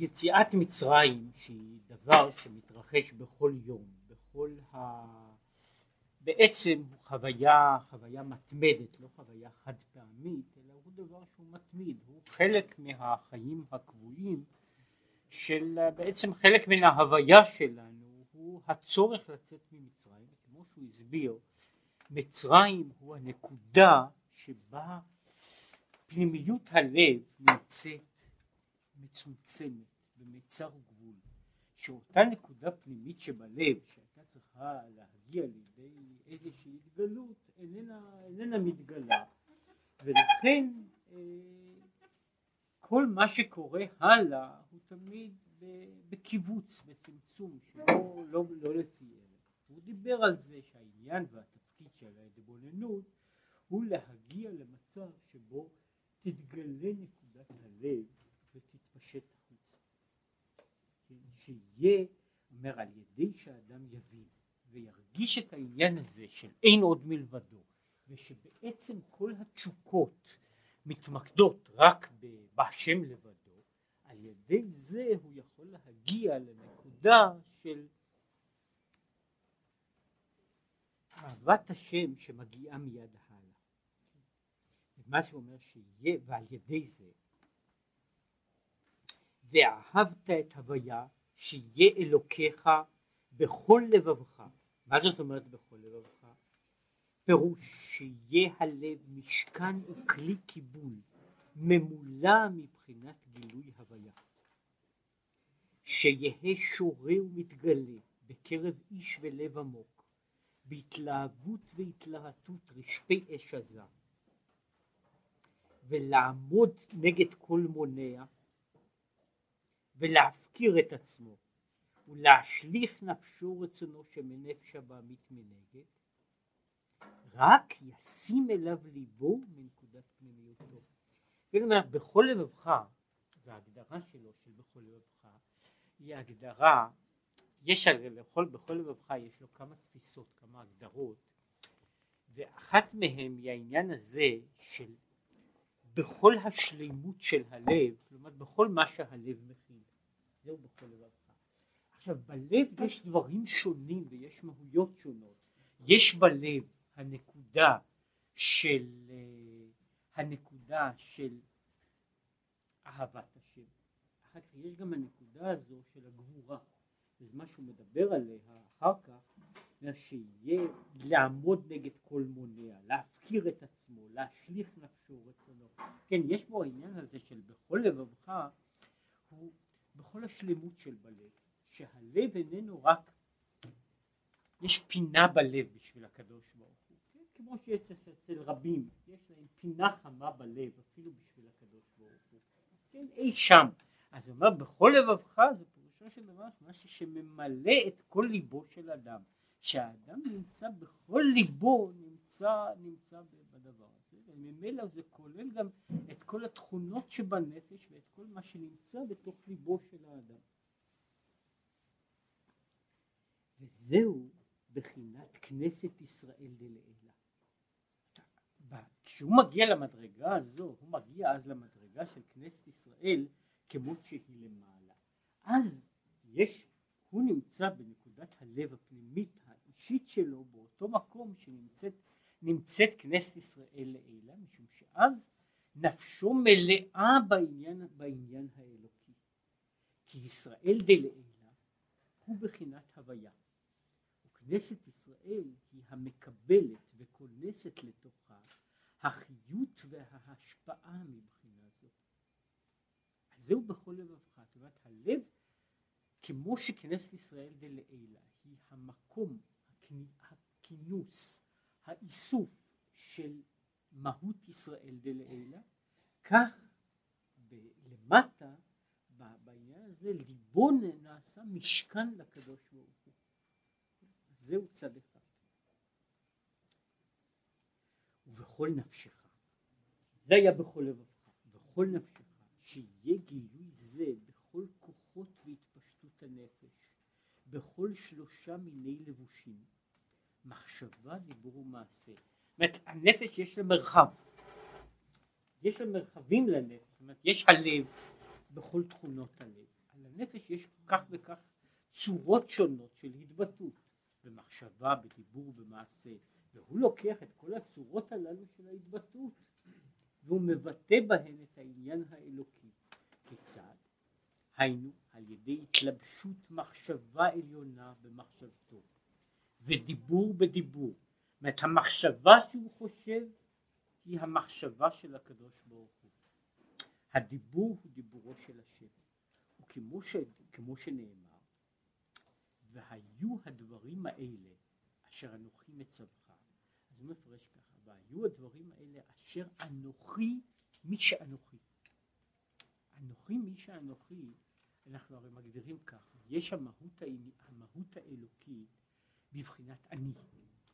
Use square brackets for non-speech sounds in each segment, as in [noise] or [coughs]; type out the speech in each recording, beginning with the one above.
יציאת מצרים שהיא דבר שמתרחש בכל יום, בכל ה... בעצם הוא חוויה, חוויה מתמדת, לא חוויה חד פעמית, אלא הוא דבר שהוא מתמיד, הוא חלק מהחיים הקבועים של בעצם חלק מן ההוויה שלנו הוא הצורך לצאת ממצרים, כמו שהוא הסביר, מצרים הוא הנקודה שבה פנימיות הלב נמצאת מצומצמת במצר גבול, שאותה נקודה פנימית שבלב שהייתה צריכה להגיע לידי איזושהי התגלות איננה, איננה מתגלה ולכן אה, כל מה שקורה הלאה הוא תמיד בקיבוץ, בצמצום, שלא לא, לא לפי אלה. הוא דיבר על זה שהעניין והתפקיד של ההתבוננות הוא להגיע למצב שבו תתגלה נקודת הלב ותתפשט החוצה. כן, שיהיה, אומר, על ידי שאדם יבין וירגיש את העניין הזה של אין עוד מלבדו, ושבעצם כל התשוקות מתמקדות רק בהשם לבדו, על ידי זה הוא יכול להגיע לנקודה של אהבת השם שמגיעה מיד הלאה. מה שאומר שיהיה, ועל ידי זה, ואהבת את הוויה, שיהיה אלוקיך בכל לבבך. מה זאת אומרת בכל לבבך? פירוש שיהיה הלב משכן וכלי קיבול ממולא מבחינת גילוי הוויה. שיהא שורה ומתגלה בקרב איש ולב עמוק, בהתלהבות והתלהטות רשפי אש עזה, ולעמוד נגד כל מונע, ולהפקיר את עצמו, ולהשליך נפשו רצונו שמנפש הבעמית מנגד, רק ישים אליו ליבו מנקודת פנימיותו. בכל לבבך, וההגדרה שלו של בכל לבבך, היא הגדרה, יש הרי לכל, בכל לבבך יש לו כמה תפיסות, כמה הגדרות, ואחת מהן היא העניין הזה של בכל השלימות של הלב, כלומר בכל מה שהלב מכין, זהו בכל לבבך. עכשיו בלב יש דברים שונים ויש מהויות שונות, יש בלב הנקודה של אה, הנקודה של אהבת השם. אחר כך יש גם הנקודה הזו של הגבורה, וזה מה שהוא מדבר עליה אחר כך, שיהיה לעמוד נגד כל מונע, להפקיר את עצמו, להשליך נפשו רצונו. כן, יש בו העניין הזה של בכל לבבך, הוא בכל השלמות של בלב, שהלב איננו רק, יש פינה בלב בשביל הקדוש ברוך כמו שיש אצל רבים, יש להם פינה חמה בלב אפילו בשביל הקדוש ברוך הוא, כן, אי שם. אז הוא אומר בכל לבבך זה פירושו של דבר משהו שממלא את כל ליבו של אדם, שהאדם נמצא בכל ליבו נמצא, נמצא בדבר וממילא זה כולל גם את כל התכונות שבנפש ואת כל מה שנמצא בתוך ליבו של האדם. וזהו בחינת כנסת ישראל דלעילה. כשהוא מגיע למדרגה הזו, הוא מגיע אז למדרגה של כנסת ישראל כמות שהיא למעלה. אז יש, הוא נמצא בנקודת הלב הפנימית האישית שלו באותו מקום שנמצאת נמצאת כנסת ישראל לעילה, משום שאז נפשו מלאה בעניין, בעניין האלוקי. כי ישראל דלעילה הוא בחינת הוויה. וכנסת ישראל היא המקבלת וכונסת לתוכה החיות וההשפעה מבחינה זו. אז זהו בכל לבבך, זאת אומרת הלב כמו שכנסת ישראל דלעילה היא המקום, הכינוס, האיסוף של מהות ישראל דלעילה, כך למטה בעניין הזה ליבו נעשה משכן לקדוש ברוך הוא. זהו צד אחד. ובכל נפשך. זה היה בכל לבבך, בכל נפשך, שיהיה גילוי זה בכל כוחות והתפשטות הנפש, בכל שלושה מיני לבושים, מחשבה, דיבור ומעשה. זאת אומרת, הנפש יש לה מרחב. יש לה מרחבים לנפש, זאת אומרת, יש הלב בכל תכונות הלב. בנפש יש כך וכך צורות שונות של התבטאות, במחשבה, בדיבור, במעשה, והוא לוקח את כל הצורות הללו של ההתבטאות והוא מבטא בהן את העניין האלוקי. כיצד? היינו על ידי התלבשות מחשבה עליונה במחשבתו ודיבור בדיבור. זאת אומרת המחשבה שהוא חושב היא המחשבה של הקדוש ברוך הוא. הדיבור הוא דיבורו של השם. וכמו ש, כמו שנאמר, והיו הדברים האלה אשר אנוכי מצווך. אז הוא מפרש ככה, והיו הדברים האלה אשר אנוכי מי שאנוכי. אנוכי מי שאנוכי, אנחנו הרי מגדירים ככה, יש המהות, המהות האלוקית בבחינת אני.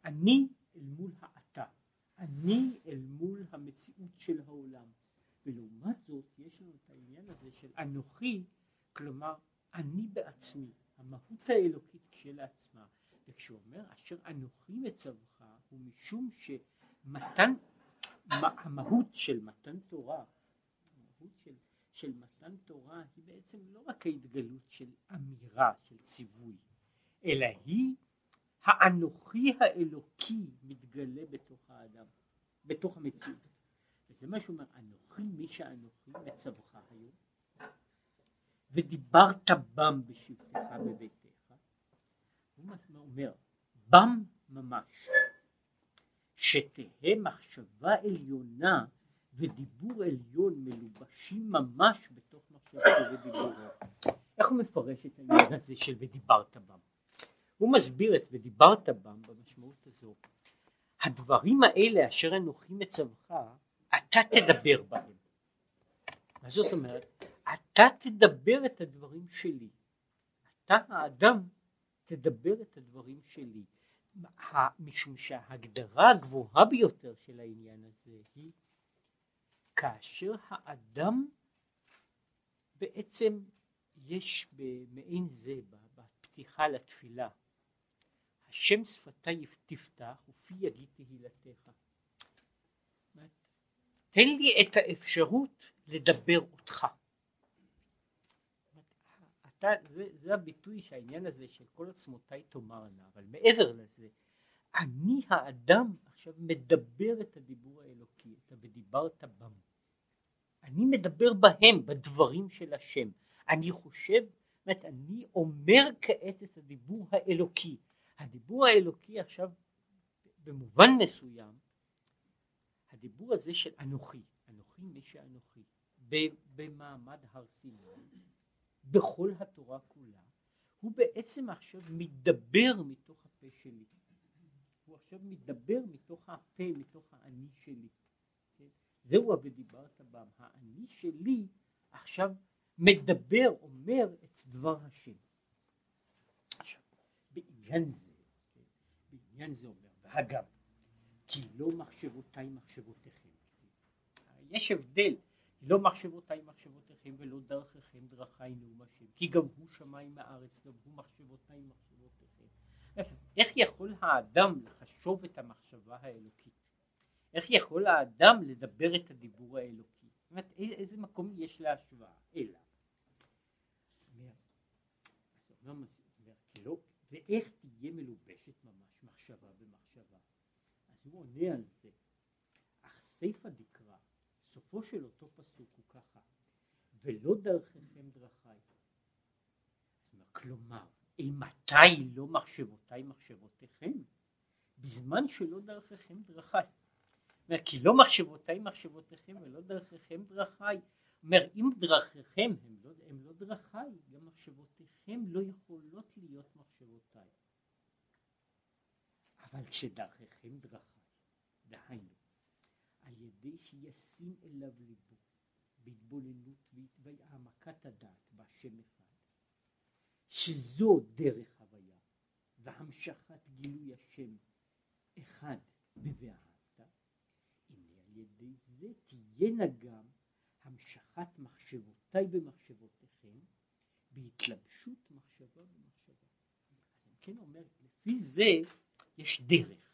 אני אל מול האתה. אני אל מול המציאות של העולם. ולעומת זאת יש לנו את העניין הזה של אנוכי, כלומר אני בעצמי, המהות האלוקית כשלעצמה. וכשהוא אומר אשר אנוכי מצווך הוא משום שמתן, המהות של מתן תורה, המהות של, של מתן תורה היא בעצם לא רק ההתגלות של אמירה, של ציווי, אלא היא האנוכי האלוקי מתגלה בתוך האדם, בתוך המציאות. וזה מה שהוא אומר, אנוכי מי שאנוכי מצווך היום, ודיברת בם בשבתך בביתך. הוא אומר, בם ממש, שתהא מחשבה עליונה ודיבור עליון מלובשים ממש בתוך מחשבתו ודיבורו. איך הוא מפרש את העניין הזה של ודיברת בם? הוא מסביר את ודיברת בם במשמעות הזו. הדברים האלה אשר אנוכי מצווך, אתה תדבר בהם. מה זאת אומרת? אתה תדבר את הדברים שלי. אתה האדם תדבר את הדברים שלי. משום שההגדרה הגבוהה ביותר של העניין הזה היא כאשר האדם בעצם יש במעין זה בפתיחה לתפילה השם שפתי תפתח ופי יגיד תהילתך. תן לי את האפשרות לדבר אותך. אתה, זה, זה הביטוי שהעניין הזה של כל עצמותיי תאמרנה, אבל מעבר לזה, אני האדם עכשיו מדבר את הדיבור האלוקי, אתה ודיברת בם. אני מדבר בהם, בדברים של השם. אני חושב, זאת אני אומר כעת את הדיבור האלוקי. הדיבור האלוקי עכשיו במובן מסוים הדיבור הזה של אנוכי, אנוכי מי שאנוכי, במעמד הר סיני, בכל התורה כולה, הוא בעצם עכשיו מדבר מתוך הפה שלי. הוא עכשיו מדבר מתוך הפה, מתוך האני שלי. כן? זהו ה"ודיברת בם", האני שלי עכשיו מדבר, אומר את דבר השם. בעניין זה בעניין זה אומר, ואגב, כי לא מחשבותיי מחשבותיכם. יש הבדל, לא מחשבותיי מחשבותיכם ולא דרככם דרכי נאום השם, כי גם הוא שמיים מארץ, גם הוא מחשבותיי מחשבותיכם. איך יכול האדם לחשוב את המחשבה האלוקית? איך יכול האדם לדבר את הדיבור האלוקי? זאת אומרת, איזה מקום יש להשוואה? אלא. ואיך תהיה מלובשת ממש מחשבה במחשבה. אז הוא עונה על זה. אך סיפא דקרא, סופו של אותו פסוק הוא ככה, ולא דרככם דרכי. כלומר, אימתי לא מחשבותיי מחשבותיכם? בזמן שלא דרככם דרכי. כי לא מחשבותיי מחשבותיכם ולא דרככם דרכי. אומר, אם דרככם הם לא, הם לא דרכי, גם מחשבותיכם לא יכולות להיות מחשבותיי. אבל כשדרככם דרכי, דהיינו, על ידי שישים אליו ליבו בהתבוננות והעמקת הדעת בהשם אחד, שזו דרך הוויה והמשכת גילוי השם אחד ב"ואהבת", הנה על ידי זה תהיינה גם המשכת מחשבותיי במחשבותיכם בהתלבשות מחשבה במחשבה. אז אם כן אומר, לפי זה יש דרך,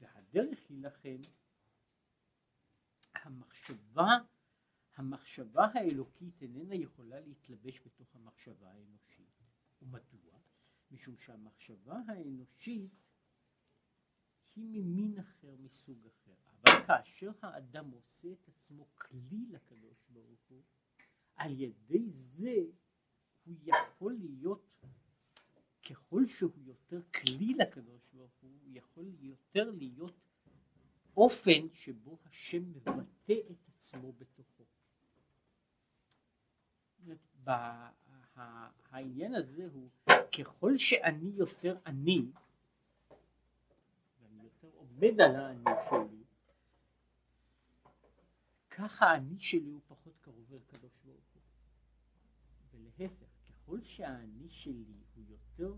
והדרך היא לכן המחשבה המחשבה האלוקית איננה יכולה להתלבש בתוך המחשבה האנושית. ומדוע? משום שהמחשבה האנושית היא ממין אחר, מסוג אחר. כאשר האדם עושה את עצמו כלי לקדוש ברוך הוא, על ידי זה הוא יכול להיות, ככל שהוא יותר כלי לקדוש ברוך הוא, הוא יכול יותר להיות אופן שבו השם מבטא את עצמו בתוכו. העניין הזה הוא ככל שאני יותר אני ואני יותר עומד על האני שלי ככה האני שלי הוא פחות קרוב אל הקדוש ברוך הוא ולהפך ככל שהאני שלי הוא יותר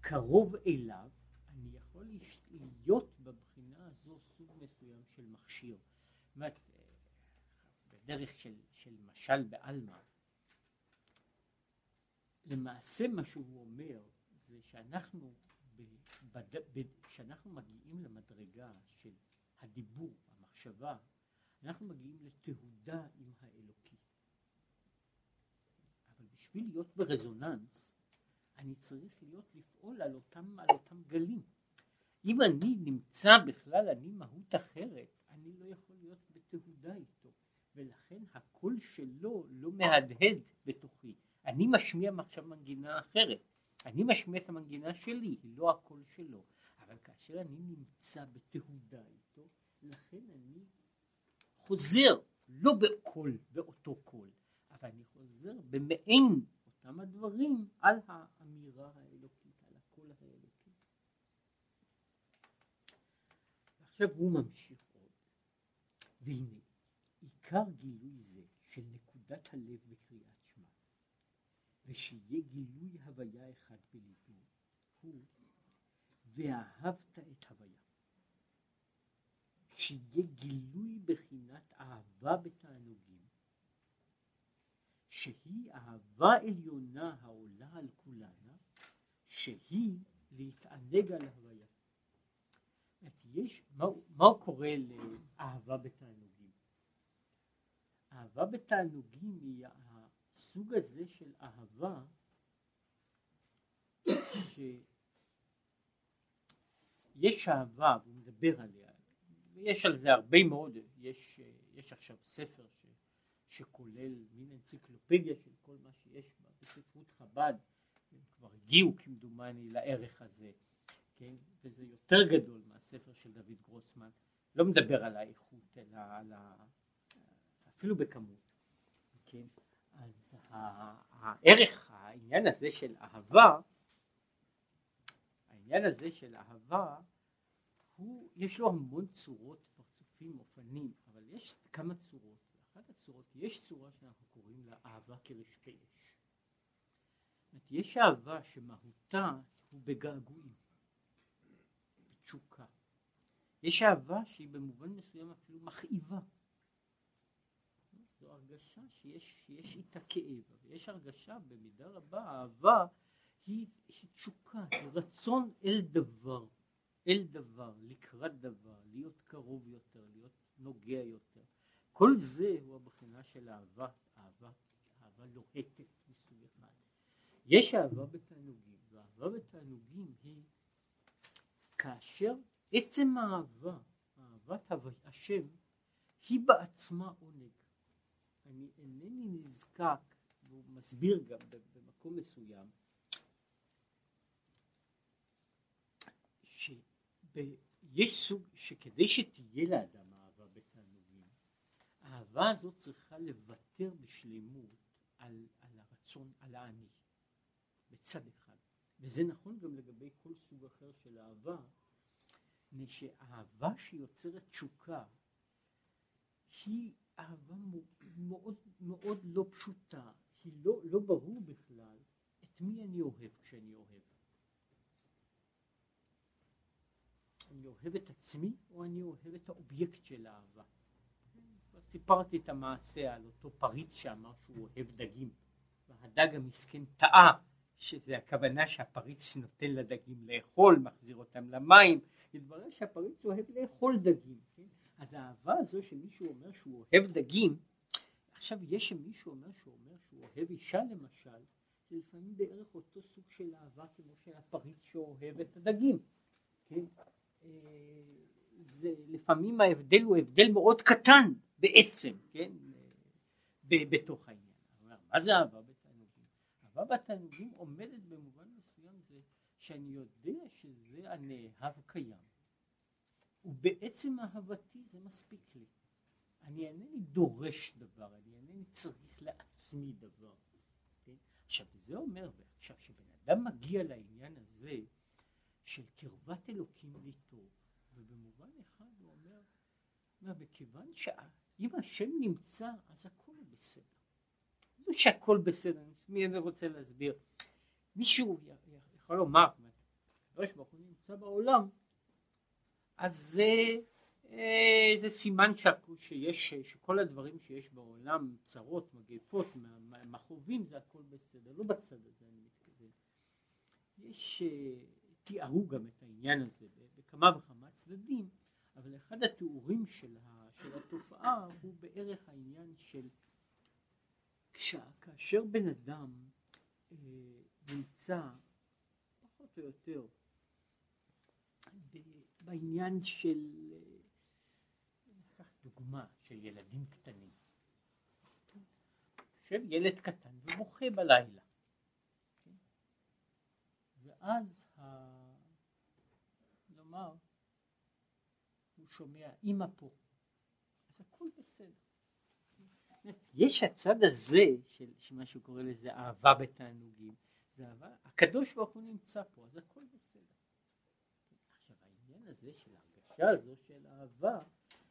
קרוב אליו אני יכול להיות בבחינה הזו סוג מסוים של מכשיר. זאת אומרת, בדרך של, של משל בעלמא למעשה מה שהוא אומר זה שאנחנו, כשאנחנו מגיעים למדרגה של הדיבור, המחשבה, אנחנו מגיעים לתהודה עם האלוקי. אבל בשביל להיות ברזוננס, אני צריך להיות לפעול על אותם, על אותם גלים. אם אני נמצא בכלל, אני מהות אחרת, אני לא יכול להיות בתהודה איתו, ולכן הקול שלו לא מהדהד בתוכי. אני משמיע עכשיו מנגינה אחרת, אני משמיע את המנגינה שלי, היא לא הקול שלו, אבל כאשר אני נמצא בתהודה איתו, לכן אני חוזר, לא בקול, באותו קול, אבל אני חוזר במעין אותם הדברים על האמירה האלוקית, על הקול האלוקי. עכשיו הוא ממשיך עוד, והנה עיקר גילוי זה של נקודת הלב בקריאת ושיהיה גילוי הוויה אחד בליבו, הוא ואהבת את הוויה. שיהיה גילוי בחינת אהבה בתענוגים, שהיא אהבה עליונה העולה על כולנה, שהיא להתענג על הוויה. יש, מה, מה קורא לאהבה בתענוגים? אהבה בתענוגים היא הסוג הזה של אהבה שיש אהבה, והוא מדבר עליה, ויש על זה הרבה מאוד, יש, יש עכשיו ספר ש, שכולל מין אנציקלופדיה של כל מה שיש בספרות חב"ד, הם כבר הגיעו כמדומני לערך הזה, כן, וזה יותר גדול מהספר של דוד גרוסמן, לא מדבר על האיכות אלא על ה... אפילו בכמות, כן, אז הערך, העניין הזה של אהבה, העניין הזה של אהבה, הוא, יש לו המון צורות, פרצופים, אופנים, אבל יש כמה צורות. אחת הצורות, יש צורה שאנחנו קוראים לה אהבה כרשפי אש. יש אהבה שמהותה הוא בגעגועים, בתשוקה. יש אהבה שהיא במובן מסוים אפילו מכאיבה. זו הרגשה שיש, שיש איתה כאב, ויש הרגשה במידה רבה, אהבה היא, היא תשוקה, היא רצון אל דבר, אל דבר, לקראת דבר, להיות קרוב יותר, להיות נוגע יותר. כל זה הוא הבחינה של אהבה, אהבה, אהבה לוהטת מסוג אחד. יש אהבה בתענוגים, ואהבה בתענוגים היא כאשר עצם האהבה, אהבת השם, היא בעצמה עונג. אני אינני נזקק, והוא מסביר גם במקום מסוים, שיש סוג, שכדי שתהיה לאדם אהבה בתענוגים, האהבה הזאת צריכה לוותר בשלמות על, על הרצון, על האני, בצד אחד. וזה נכון גם לגבי כל סוג אחר של אהבה, מפני שאהבה שיוצרת תשוקה היא אהבה מאוד מאוד לא פשוטה, היא לא, לא ברור בכלל את מי אני אוהב כשאני אוהב. אני אוהב את עצמי או אני אוהב את האובייקט של האהבה. סיפרתי את המעשה על אותו פריץ שאמר שהוא אוהב דגים והדג המסכן טעה שזה הכוונה שהפריץ נותן לדגים לאכול, מחזיר אותם למים, התברר שהפריץ אוהב לאכול דגים. כן? אז האהבה הזו שמישהו אומר שהוא אוהב דגים, עכשיו יש שמישהו אומר שהוא אומר שהוא אוהב אישה למשל, זה לפעמים בערך אותו סוג של אהבה כמו של הפריץ שאוהב את הדגים, כן? זה לפעמים ההבדל הוא הבדל מאוד קטן בעצם, כן? בתוך העניין. מה זה אהבה בתענוגים? אהבה בתענוגים עומדת במובן מסוים זה שאני יודע שזה הנאהב קיים, ובעצם אהבתי זה מספיק לי. אני אינני דורש דבר, אני אינני צריך לעצמי דבר. כן? עכשיו זה אומר, עכשיו כשבן אדם מגיע לעניין הזה של קרבת אלוקים טוב, ובמובן אחד הוא אומר, אומר מכיוון שאם השם נמצא אז הכל בסדר. לא שהכל בסדר, מי אני רוצה להסביר? מישהו יכול לומר, הקדוש ברוך הוא נמצא בעולם, אז זה אה, זה סימן שיש, שכל הדברים שיש בעולם, צרות, מגפות, מכאובים, זה הכל בסדר, לא בצד הזה אני מתכוון. יש, אה, תיארו גם את העניין הזה בכמה וכמה צדדים, אבל אחד התיאורים של, של התופעה הוא בערך העניין של כאשר בן אדם אה, נמצא פחות או יותר בעניין של דוגמה של ילדים קטנים. יושב ילד קטן ובוכה בלילה. ואז, ה... נאמר, הוא שומע אימא פה, אז הכל בסדר. יש הצד הזה של, מה שהוא קורא לזה אהבה בתענוגים, זה אהבה, הקדוש ברוך הוא נמצא פה, אז הכל בסדר. עכשיו העניין הזה של ההרגשה הזו של אהבה,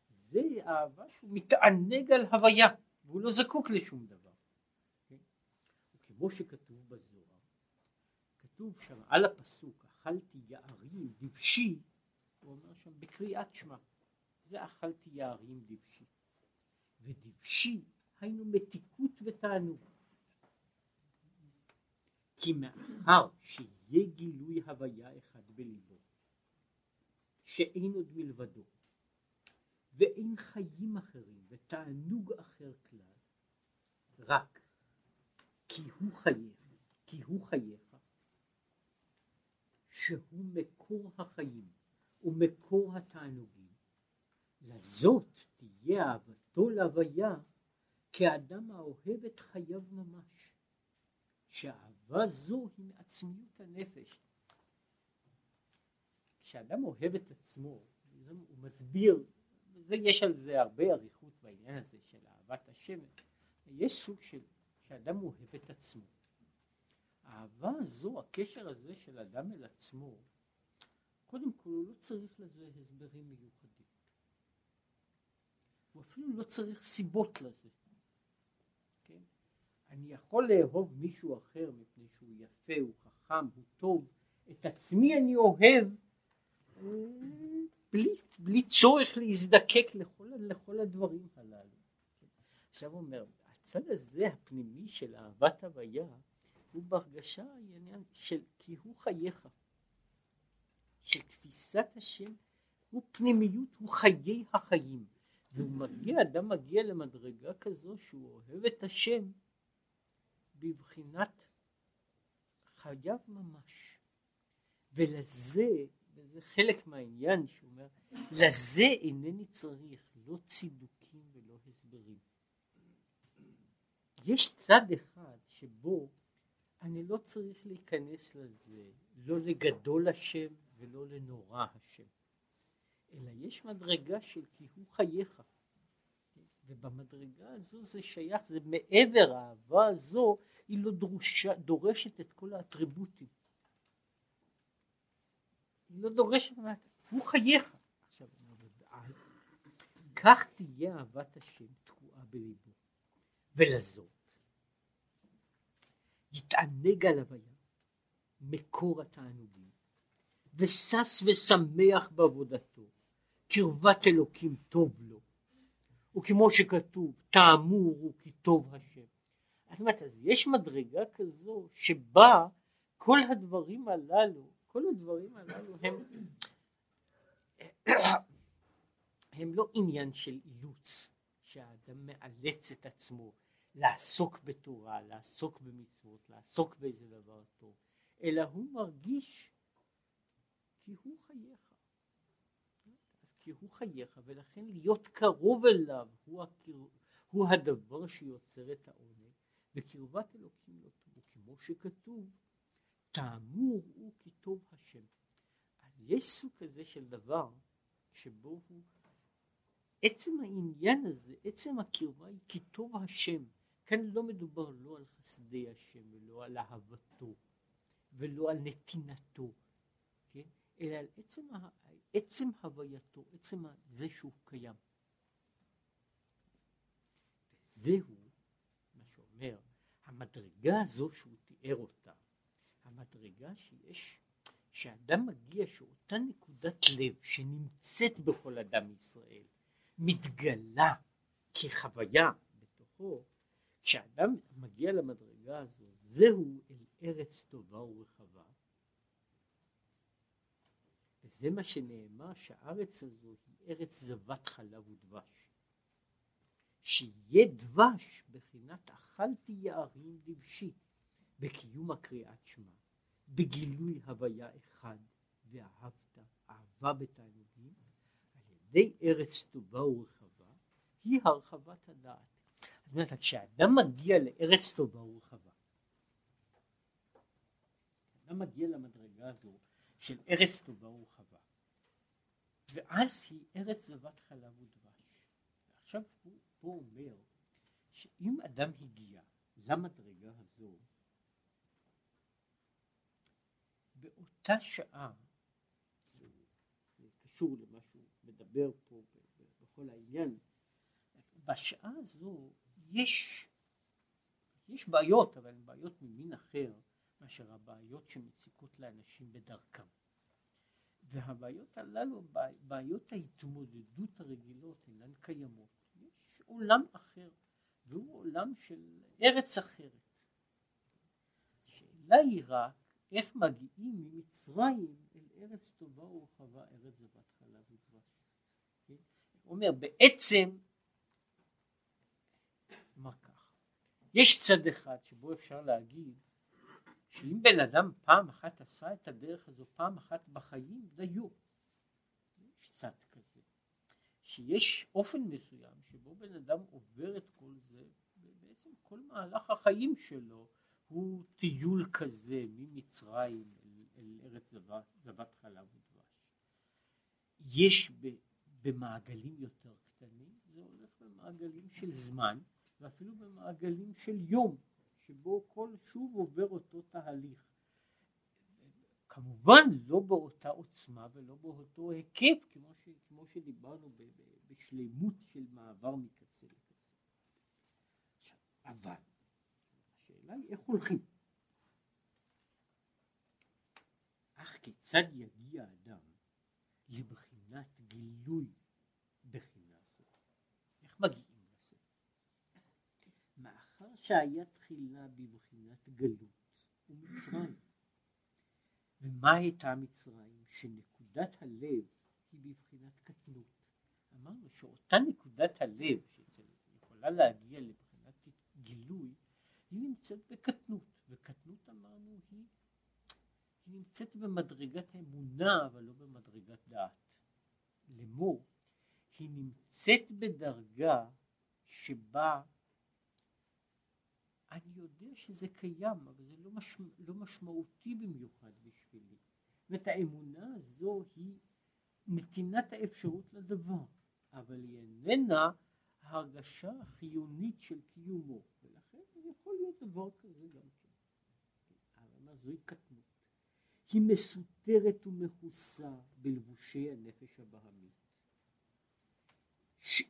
זה אהבה שהוא מתענג על הוויה והוא לא זקוק לשום דבר. כן? וכמו שכתוב בזוהר, כתוב שם על הפסוק אכלתי יערים דבשי, הוא אומר שם בקריאת שמע, זה אכלתי יערים דבשי. ודבשי היינו מתיקות ותענוג. כי מאחר שיהיה גילוי הוויה אחד בליבו, שאין עוד מלבדו, ואין חיים אחרים ותענוג אחר כלל, רק כי הוא חייך, כי הוא חייך, שהוא מקור החיים ומקור התענוגים, לזאת תהיה אהבתו להוויה כאדם האוהב את חייו ממש, שאהבה זו היא מעצמיות הנפש. כשאדם אוהב את עצמו, הוא מסביר זה, יש על זה הרבה אריכות בעניין הזה של אהבת השם. יש סוג של, שאדם אוהב את עצמו. האהבה הזו, הקשר הזה של אדם אל עצמו, קודם כל הוא לא צריך לזה הסברים מיוחדים. הוא אפילו לא צריך סיבות לזה. כן? אני יכול לאהוב מישהו אחר מפני שהוא יפה, הוא חכם, הוא טוב. את עצמי אני אוהב בלי, בלי צורך להזדקק לכל, לכל הדברים הללו. עכשיו הוא אומר, הצד הזה הפנימי של אהבת הוויה הוא בהרגשה העניין של כי הוא חייך, של תפיסת השם הוא פנימיות, הוא חיי החיים. והוא מגיע, אדם מגיע למדרגה כזו שהוא אוהב את השם בבחינת חייו ממש. ולזה וזה חלק מהעניין שהוא אומר, לזה אינני צריך לא צידוקים ולא הסברים. יש צד אחד שבו אני לא צריך להיכנס לזה, לא לגדול השם ולא לנורא השם, אלא יש מדרגה של כי הוא חייך. ובמדרגה הזו זה שייך, זה מעבר האהבה הזו, היא לא דרושה, דורשת את כל האטריבוטים. היא לא דורשת. הוא חייך. עכשיו, אז כך תהיה אהבת השם תקועה בליבו. ולזאת יתענג על הוויה מקור התענוגים ושש ושמח בעבודתו קרבת אלוקים טוב לו וכמו שכתוב תאמור הוא כי טוב השם. זאת אומרת אז יש מדרגה כזו שבה כל הדברים הללו כל הדברים הללו הם הם לא עניין של אילוץ שהאדם מאלץ את עצמו לעסוק בתורה, לעסוק במצוות, לעסוק באיזה דבר טוב, אלא הוא מרגיש כי הוא חייך. כי הוא חייך, ולכן להיות קרוב אליו הוא, הקר... הוא הדבר שיוצר את העונג, וקרבת אלוקים לא טוב, כמו שכתוב, תאמור הוא כי טוב השם. אז יש סוג כזה של דבר שבו הוא, עצם העניין הזה, עצם הקרבה היא כי טוב השם. כאן לא מדובר לא על חסדי השם ולא על אהבתו ולא על נתינתו? אלא על עצם, עצם הווייתו, עצם זה שהוא קיים. וזהו מה שאומר, המדרגה הזו שהוא תיאר אותה, המדרגה שיש, שאדם מגיע שאותה נקודת לב שנמצאת בכל אדם ישראל, מתגלה כחוויה בתוכו, כשאדם מגיע למדרגה הזו, זהו אל ארץ טובה ורחבה. וזה מה שנאמר שהארץ הזו היא ארץ זבת חלב ודבש. שיהיה דבש בחינת אכלתי יערים דבשי בקיום הקריאת שמע, בגילוי הוויה אחד ואהבת, אהבה בתענוגים, על ידי ארץ טובה ורחבה, היא הרחבת הדעת. זאת אומרת, כשאדם מגיע לארץ טובה ורחבה, אדם מגיע למדרגה הזו של ארץ טובה ורחבה, ואז היא ארץ זבת חלב ודבש. ועכשיו הוא פה אומר שאם אדם הגיע למדרגה הזו, באותה שעה, זה קשור למה שהוא מדבר פה בכל העניין, בשעה הזו יש, יש בעיות, אבל הן בעיות ממין אחר מאשר הבעיות שמציקות לאנשים בדרכם. והבעיות הללו, בעיות ההתמודדות הרגילות אינן קיימות. יש עולם אחר, והוא עולם של ארץ אחרת. השאלה היא רק איך מגיעים ממצרים אל ארץ טובה ורחבה, ארץ זבת חלב ודבש. כן? הוא אומר בעצם מה כך? יש צד אחד שבו אפשר להגיד שאם בן אדם פעם אחת עשה את הדרך הזו פעם אחת בחיים, דיו. יש צד כזה. שיש אופן מסוים שבו בן אדם עובר את כל זה, ובעצם כל מהלך החיים שלו הוא טיול כזה ממצרים אל, אל ארץ זבת, חלב ודבש. יש ב, במעגלים יותר קטנים, זה הולך במעגלים של זמן, ואפילו במעגלים של יום, שבו כל שוב עובר אותו תהליך. כמובן לא באותה עוצמה ולא באותו היקף כמו, ש, כמו שדיברנו ב, ב, בשלמות של מעבר מקצה לקצה. אבל השאלה היא איך הולכים. אך כיצד יגיע אדם לבחינת גילוי בחינה זו? איך מגיעים? מאחר שהיה תחילה בבחינת גלות ומצרים. ומה הייתה מצרים? שנקודת הלב היא בבחינת קטנות. אמרנו שאותה נקודת הלב שיכולה להגיע לבחינת גילוי, היא נמצאת בקטנות, וקטנות אמרנו היא, היא נמצאת במדרגת אמונה אבל לא במדרגת דעת. לאמור, היא נמצאת בדרגה שבה אני יודע שזה קיים, אבל זה לא, משמע, לא משמעותי במיוחד בשבילי. זאת אומרת, האמונה הזו היא נתינת האפשרות לדבר, אבל היא איננה ההרגשה החיונית של קיומו, ולכן יכול להיות דבר כזה גם כן. אבל זוהי קטנות. היא מסותרת ומכוסה בלבושי הנפש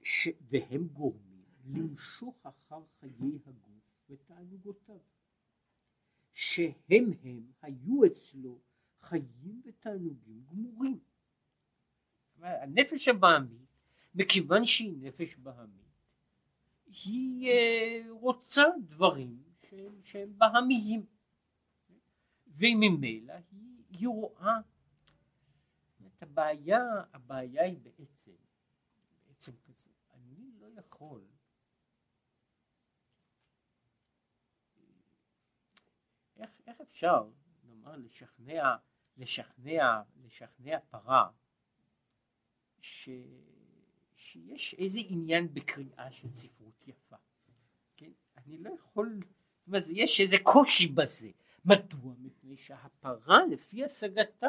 ש- והם גורמים למשוך אחר חיי הגוף ותענוגותיו, שהם הם היו אצלו חיים ותענוגים גמורים. הנפש הבעמית, מכיוון שהיא נפש בעמית, היא אה, רוצה דברים שהם, שהם בהמיים, וממילא היא, היא רואה את הבעיה, הבעיה היא בעצם, בעצם כזה, אני לא יכול איך אפשר, נאמר, לשכנע, לשכנע, לשכנע פרה ש... שיש איזה עניין בקריאה של ספרות יפה. כן? אני לא יכול, זאת אומרת, יש איזה קושי בזה. מדוע? מפני שהפרה, לפי השגתה,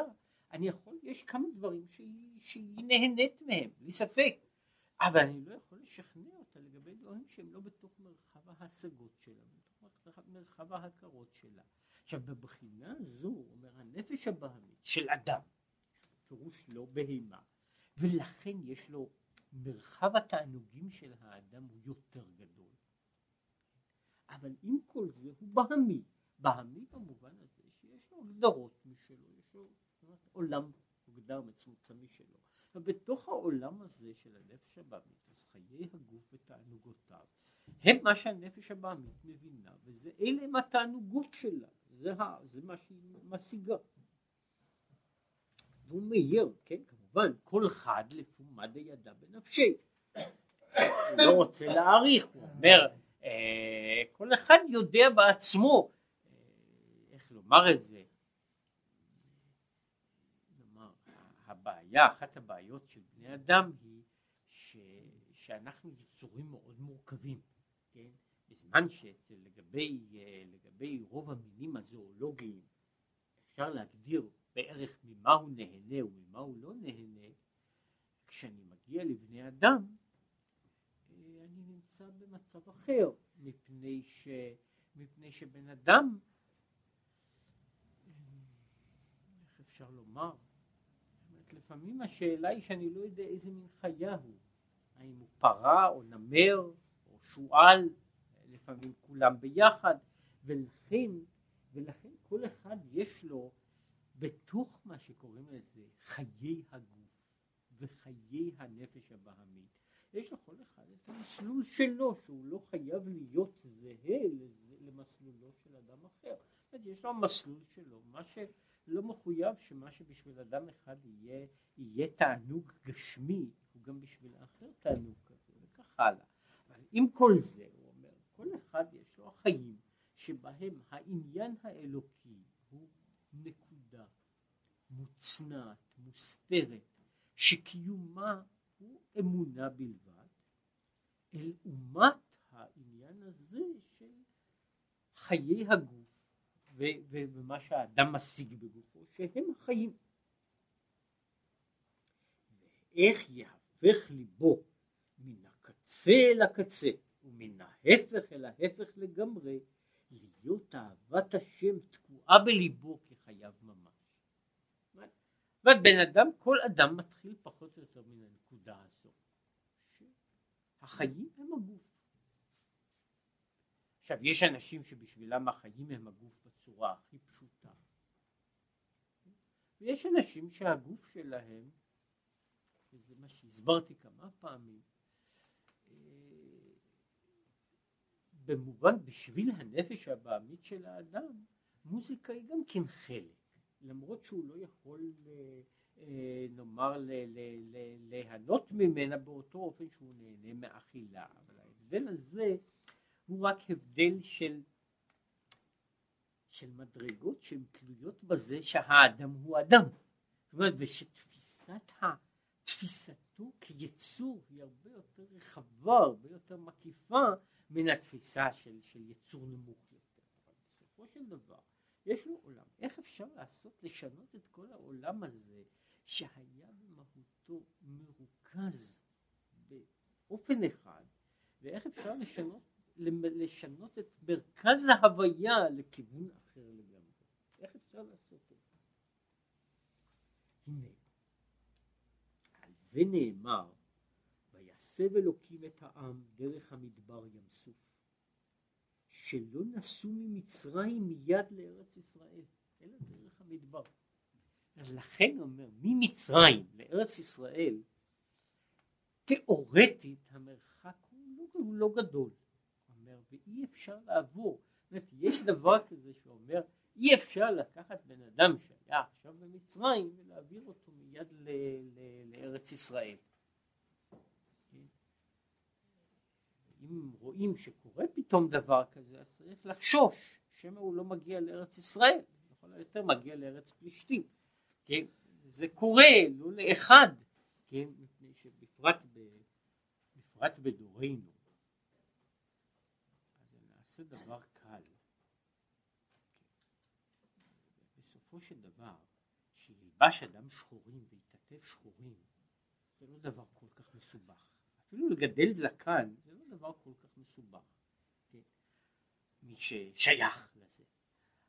אני יכול, יש כמה דברים שהיא, שהיא נהנית מהם, בלי ספק, אבל אני לא יכול לשכנע אותה לגבי דברים שהם לא בתוך מרחב ההשגות שלה, בתוך מרחב ההכרות שלה. עכשיו בבחינה הזו אומר הנפש הבהמית של אדם, פירוש לא בהמה, ולכן יש לו מרחב התענוגים של האדם הוא יותר גדול. אבל עם כל זה הוא בהמי, בהמי במובן הזה שיש לו הגדרות משלו, יש לו עולם מוגדר מצומצם משלו. ובתוך העולם הזה של הנפש הבהמית, אז חיי הגוף ותענוגותיו הם מה שהנפש הבהמית מבינה, וזה אלה הם התענוגות שלה, זה, זה מה שהיא משיגה. והוא מאיר, כן, כמובן, כל אחד לפי מה דידה בנפשי. הוא לא רוצה להעריך, הוא אומר, אה, כל אחד יודע בעצמו, אה, איך לומר את זה, לומר, הבעיה, אחת הבעיות של בני אדם היא ש, שאנחנו יצורים מאוד מורכבים, כן? בזמן שלגבי לגבי רוב המינים הזואולוגיים אפשר להגדיר בערך ממה הוא נהנה וממה הוא לא נהנה, כשאני מגיע לבני אדם אה, אני נמצא במצב אחר, מפני, ש, מפני שבן אדם, איך אפשר לומר, לפעמים השאלה היא שאני לא יודע איזה מין חיה הוא, האם הוא פרה או נמר או שועל, לפעמים כולם ביחד, ולכן, ולכן כל אחד יש לו בתוך מה שקוראים לזה חיי הגוף וחיי הנפש הבהמית, יש לכל אחד את המסלול שלו שהוא לא חייב להיות זהה למסלולו של אדם אחר. יש לו מסלול שלו, מה שלא מחויב שמה שבשביל אדם אחד יהיה, יהיה תענוג גשמי, הוא גם בשביל האחר תענוג כזה וכך הלאה. אבל עם כל זה, הוא אומר, כל אחד יש לו החיים שבהם העניין האלוקי הוא נקודה מוצנעת, מוסתרת, שקיומה הוא אמונה בלבד, אל אומת העניין הזה של חיי הגוף ומה שהאדם משיג בגופו, שהם החיים. ואיך יהפך ליבו מן הקצה אל הקצה ומן ההפך אל ההפך לגמרי, להיות אהבת השם תקועה בליבו כחייו ממש. זאת בן אדם, כל אדם מתחיל פחות או יותר מן הנקודה הזו. החיים הם הגוף. עכשיו יש אנשים שבשבילם החיים הם הגוף בצורה הכי פשוטה. ויש אנשים שהגוף שלהם, וזה מה שהסברתי כמה פעמים, במובן בשביל הנפש הבעמית של האדם מוזיקה היא גם כן חלק. למרות שהוא לא יכול אה, אה, נאמר ליהנות ממנה באותו אופן שהוא נהנה מאכילה. אבל ההבדל הזה הוא רק הבדל של של מדרגות שהן תלויות בזה שהאדם הוא אדם. זאת אומרת ושתפיסת ה... תפיסתו כיצור היא הרבה יותר רחבה, הרבה יותר מקיפה מן התפיסה של, של יצור נמוך יותר. אבל בסופו של דבר יש לו עולם. איך אפשר לעשות, לשנות את כל העולם הזה שהיה במהותו מרוכז באופן אחד, ואיך אפשר לשנות, לשנות את מרכז ההוויה לכיוון אחר לגמרי. איך אפשר לעשות את זה? הנה, על זה נאמר ויסב אלוקים את העם דרך המדבר ים סוף. שלא נסעו ממצרים מיד לארץ ישראל אלא דרך המדבר. לכן הוא אומר ממצרים לארץ ישראל תיאורטית המרחק הוא לא, הוא לא גדול. אומר ואי אפשר לעבור. זאת אומרת, יש דבר כזה שאומר אי אפשר לקחת בן אדם שהיה עכשיו במצרים ולהעביר אותו מיד ל, ל, לארץ ישראל אם רואים שקורה פתאום דבר כזה, אז צריך לחשוש שמא הוא לא מגיע לארץ ישראל, לכל היותר מגיע לארץ פלישתים, כן, זה קורה לא לאחד, כן, מפני שבפרט ב, בפרט בדורנו, אז נעשה דבר קל, בסופו של דבר, שילבש אדם שחורים ויתעטף שחורים, זה לא דבר כל כך מסובך. אפילו לגדל זקן זה לא דבר כל כך מסובך. כן? מי ששייך לזה.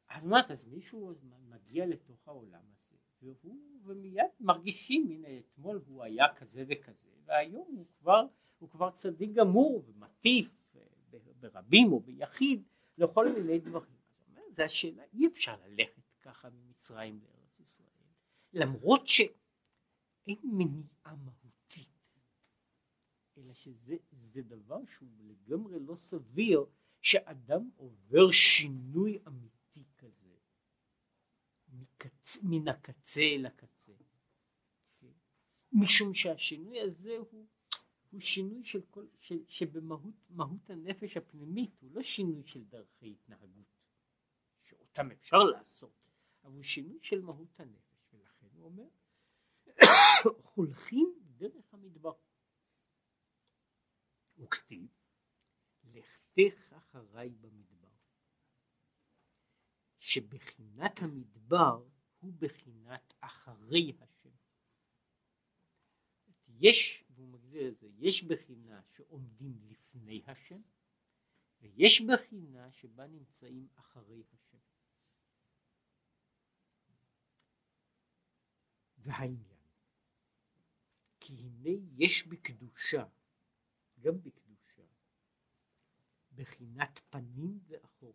אז אומרת, אז מישהו מגיע לתוך העולם הזה, והוא, ומיד מרגישים, הנה אתמול הוא היה כזה וכזה, והיום הוא כבר, הוא כבר צדיק גמור ומטיף ברבים או ביחיד לכל מיני דברים. זה השאלה, אי אפשר ללכת ככה ממצרים לארץ ישראל, למרות שאין מניעה מהותית, אלא שזה דבר שהוא לגמרי לא סביר שאדם עובר שינוי אמיתי כזה. מקצ... מן הקצה אל הקצה? משום שהשינוי הזה הוא, הוא שינוי של כל, של, שבמהות הנפש הפנימית הוא לא שינוי של דרכי התנהגות שאותם אפשר לעשות אבל הוא שינוי של מהות הנפש. ולכן הוא אומר [coughs] הולכים דרך המדבר וכתיב לכתך אחריי במדבר שבחינת המדבר הוא בחינת אחרי השם. יש, והוא מגדיר את זה, יש בחינה שעומדים לפני השם ויש בחינה שבה נמצאים אחרי השם. והעניין כי הנה יש בקדושה גם בקדושה, בחינת פנים ואחור.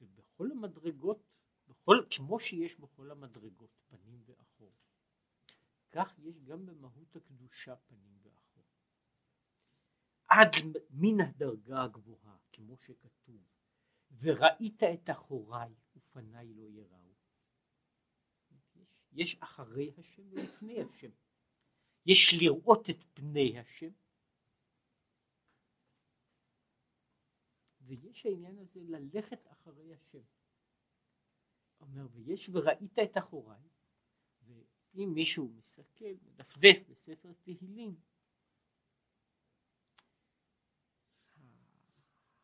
ובכל המדרגות, בכל, כמו שיש בכל המדרגות פנים ואחור, כך יש גם במהות הקדושה פנים ואחור. עד מן הדרגה הגבוהה, כמו שכתוב, וראית את אחוריי ופניי לא יראו. יש, אחרי השם ולפני השם. יש לראות את פני השם ויש העניין הזה ללכת אחרי השם. אומר ויש וראית את אחוריי ואם מישהו מסתכל מדפדף בספר תהילים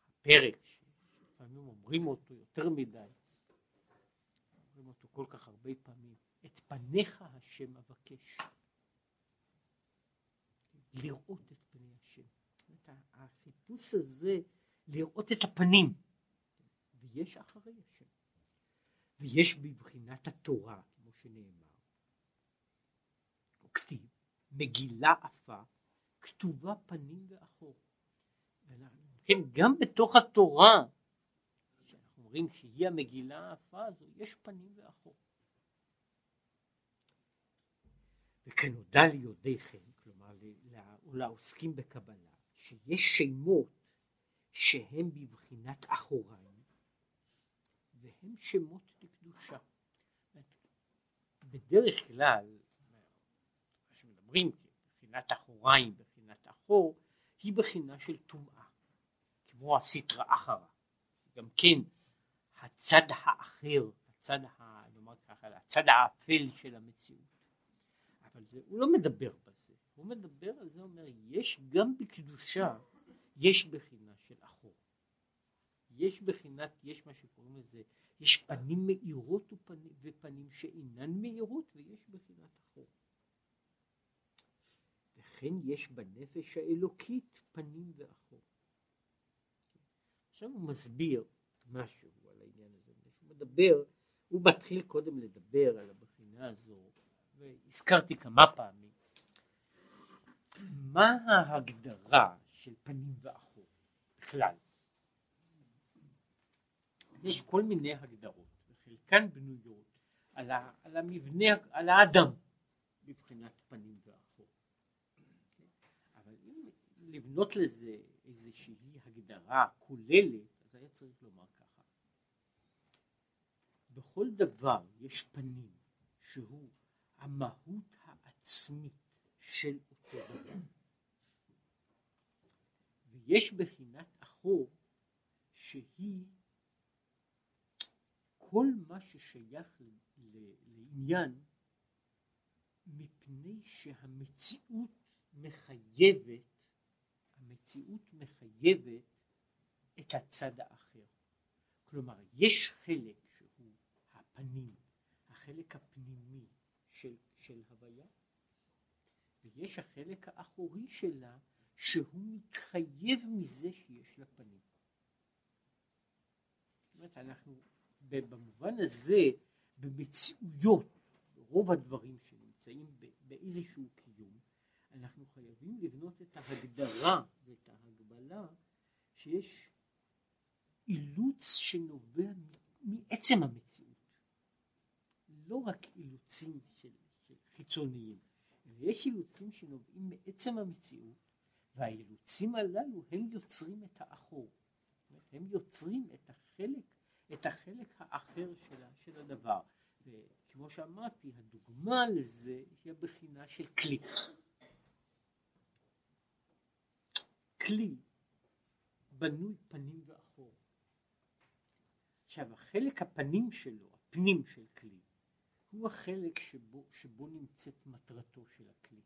הפרק שלפעמים אומרים אותו יותר מדי אומרים אותו כל כך הרבה פעמים את פניך השם אבקש לראות את פני השם. החיפוש הזה לראות את הפנים. ויש אחרי השם. ויש בבחינת התורה כמו שנאמר. וכתיב מגילה עפה כתובה פנים ואחור. כן גם בתוך התורה שאנחנו אומרים שהיא המגילה העפה הזו יש פנים ואחור. וכנודע ולעוסקים בקבלה שיש שמות שהם בבחינת אחוריים והם שמות לקדושה. בדרך כלל מה שמדברים בחינת אחוריים, בחינת אחור, היא בחינה של טומאה, כמו הסטרא אחרא, גם כן הצד האחר, הצד, ה, נאמר ככה, הצד האפל של המציאות, אבל זה, הוא לא מדבר. הוא מדבר על זה, אומר, יש גם בקדושה, יש בחינה של אחור. יש בחינת, יש מה שקוראים לזה, יש פנים מאירות ופנים, ופנים שאינן מאירות, ויש בחינת אחור. וכן יש בנפש האלוקית פנים ואחור. עכשיו הוא מסביר משהו על העניין הזה, הוא מדבר, הוא מתחיל קודם לדבר על הבחינה הזו, והזכרתי כמה פעמים מה ההגדרה של פנים ואחור בכלל? יש כל מיני הגדרות, וחלקן בנויות על, ה, על המבנה, על האדם מבחינת פנים ואחור. אבל אם לבנות לזה איזושהי הגדרה כוללת, אז היה צריך לומר ככה. בכל דבר יש פנים שהוא המהות העצמית של אותו. ויש בחינת אחור שהיא כל מה ששייך לעניין מפני שהמציאות מחייבת, המציאות מחייבת את הצד האחר. כלומר, יש חלק שהוא הפנים, החלק הפנימי של, של הוויה, ויש החלק האחורי שלה שהוא מתחייב מזה שיש לה פנים. זאת אומרת, אנחנו במובן הזה, במציאויות, רוב הדברים שנמצאים באיזשהו קיום, אנחנו חייבים לבנות את ההגדרה ואת ההגבלה שיש אילוץ שנובע מעצם המציאות, לא רק אילוצים של, של חיצוניים, אלא יש אילוצים שנובעים מעצם המציאות, והאילוצים הללו הם יוצרים את האחור, הם יוצרים את החלק, את החלק האחר של, של הדבר. וכמו שאמרתי, הדוגמה לזה היא הבחינה של כלי. כלי בנוי פנים ואחור. עכשיו החלק הפנים שלו, הפנים של כלי, הוא החלק שבו, שבו נמצאת מטרתו של הכלי.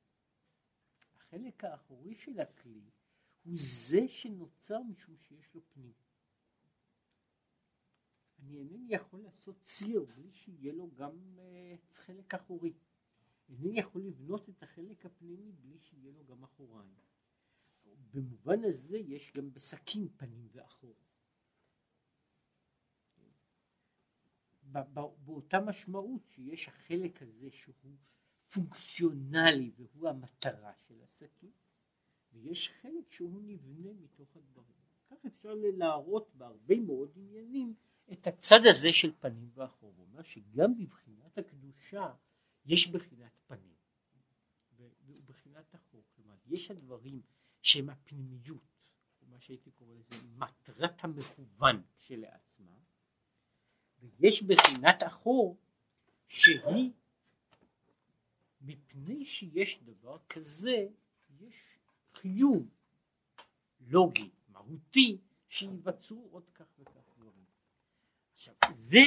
החלק האחורי של הכלי הוא זה שנוצר משום שיש לו פנים. אני אינני יכול לעשות ציר בלי שיהיה לו גם uh, חלק אחורי. אינני יכול לבנות את החלק הפנימי בלי שיהיה לו גם אחוריים. במובן הזה יש גם בסכין פנים ואחור. באותה משמעות שיש החלק הזה שהוא פונקציונלי והוא המטרה של הסכין, ויש חלק שהוא נבנה מתוך הדברים. כך אפשר להראות בהרבה מאוד עניינים את הצד הזה של פנים ואחור. הוא שגם בבחינת הקדושה יש בחינת פנים ובחינת אחור. כלומר, יש הדברים שהם הפנימיות, מה שהייתי קורא לזה מטרת המכוון כשלעצמה, ויש בחינת אחור שהיא מפני שיש דבר כזה, יש חיוב לוגי, מהותי, שיבצעו עוד כך וכך דברים. עכשיו, זה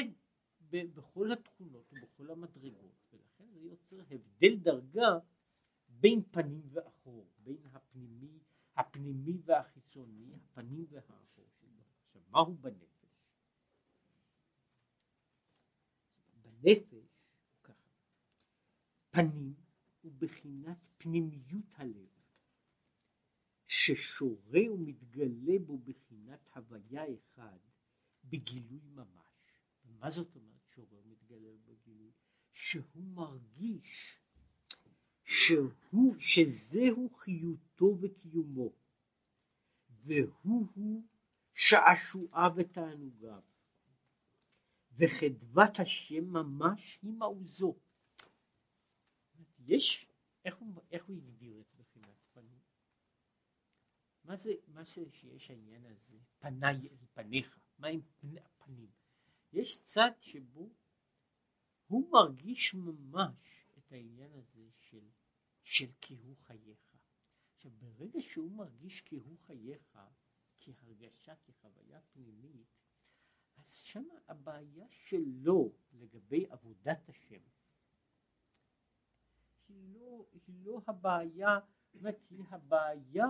בכל התכונות ובכל המדרגות, ולכן זה יוצר הבדל דרגה בין פנים ואחור, בין הפנימי הפנימי והחיצוני, הפנים והאחור. עכשיו, מהו בנפש? בנפש, ככה, פנים הוא בחינת פנימיות הלב, ששורה ומתגלה בו בחינת הוויה אחד בגילוי ממש. ומה זאת אומרת שורה ומתגלה בו בגילוי? שהוא מרגיש שהוא, שזהו חיותו וקיומו, והוא-הוא שעשועיו ותענוגיו, וחדוות השם ממש היא מעוזו. יש, איך הוא, איך הוא הגדיר את בחינת פנים? מה זה, מה זה שיש העניין הזה, פניי אל פניך, מה עם פני הפנים? יש צד שבו הוא מרגיש ממש את העניין הזה של של כהוא חייך. עכשיו ברגע שהוא מרגיש כהוא חייך כהרגשה, כחוויה פנימית, אז שמה הבעיה שלו לגבי עבודת השם היא לא, היא לא הבעיה, זאת אומרת היא הבעיה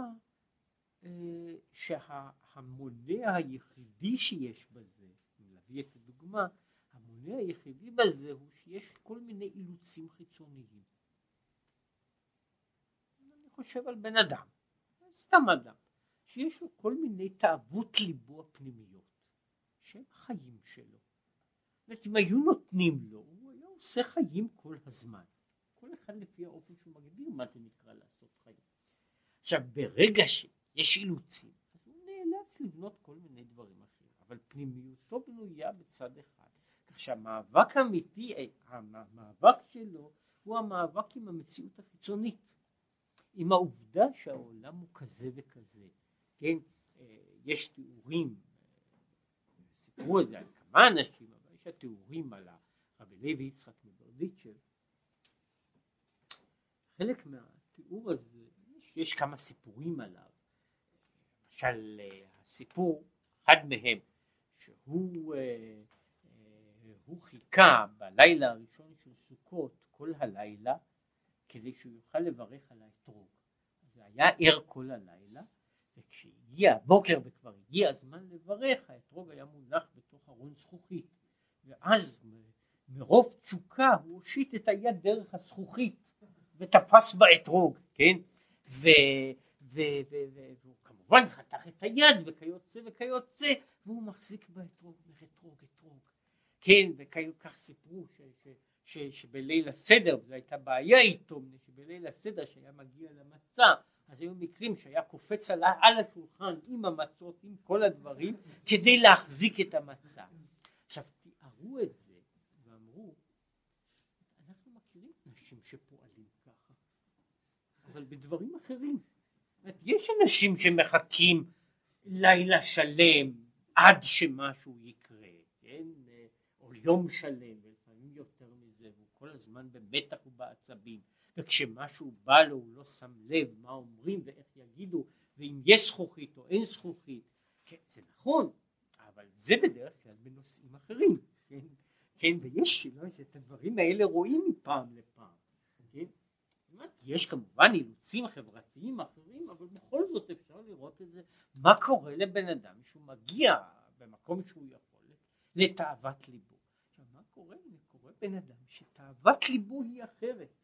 אה, שהמונה היחידי שיש בזה, אם נביא את הדוגמה, המונה היחידי בזה הוא שיש כל מיני אילוצים חיצוניים. חושב על בן אדם, סתם אדם, שיש לו כל מיני תאוות ליבו הפנימיות, שהם החיים שלו. זאת אם היו נותנים לו, הוא היה עושה חיים כל הזמן. כל אחד לפי האופן שהוא מגדיר מה זה נקרא לעשות חיים. עכשיו ברגע שיש אילוצים, אז הוא נאלץ לבנות כל מיני דברים אחרים, אבל פנימיותו בנויה בצד אחד. כך שהמאבק האמיתי, המאבק שלו הוא המאבק עם המציאות החיצונית. עם העובדה שהעולם הוא כזה וכזה, כן, אה, יש תיאורים, סיפרו את זה על כמה אנשים, אבל יש התיאורים על הרבי לוי יצחק מברדיצ'ב, חלק מהתיאור הזה, יש, יש כמה סיפורים עליו, למשל הסיפור, אחד מהם שהוא אה, אה, הוא חיכה בלילה הראשון של סוכות כל הלילה כדי שהוא יוכל לברך על האתרוג. זה היה ער כל הלילה וכשהגיע הבוקר וכבר הגיע הזמן לברך האתרוג היה מונח בתוך ארון זכוכית ואז מרוב תשוקה הוא הושיט את היד דרך הזכוכית ותפס באתרוג, כן? והוא כמובן חתך את היד וכיוצא וכיוצא והוא מחזיק באתרוג, אתרוג, אתרוג, כן? וכך סיפרו ש, ש, שבליל הסדר, זו הייתה בעיה איתו, שבליל הסדר שהיה מגיע למצה, אז היו מקרים שהיה קופץ על, על השולחן עם המצות, עם כל הדברים, כדי להחזיק את המצה. עכשיו תיארו את זה ואמרו, אנחנו מכירים נשים שפועלים ככה, אבל בדברים אחרים. יש אנשים שמחכים לילה שלם עד שמשהו יקרה, כן? או יום שלם, ולפעמים יותר מזה, והוא כל הזמן במתח ובעצבים, וכשמשהו בא לו הוא לא שם לב מה אומרים ואיך יגידו, ואם יש זכוכית או אין זכוכית, כן, זה נכון, אבל זה בדרך כלל בנושאים אחרים, כן? כן, ויש, לא, את הדברים האלה רואים מפעם לפעם, כן? יש כמובן אילוצים חברתיים אחרים, אבל בכל זאת אפשר לראות את זה, מה קורה לבן אדם שהוא מגיע במקום שהוא יכול לתאוות ליבו. מה קורה? קורה בן אדם שתאוות ליבו היא אחרת?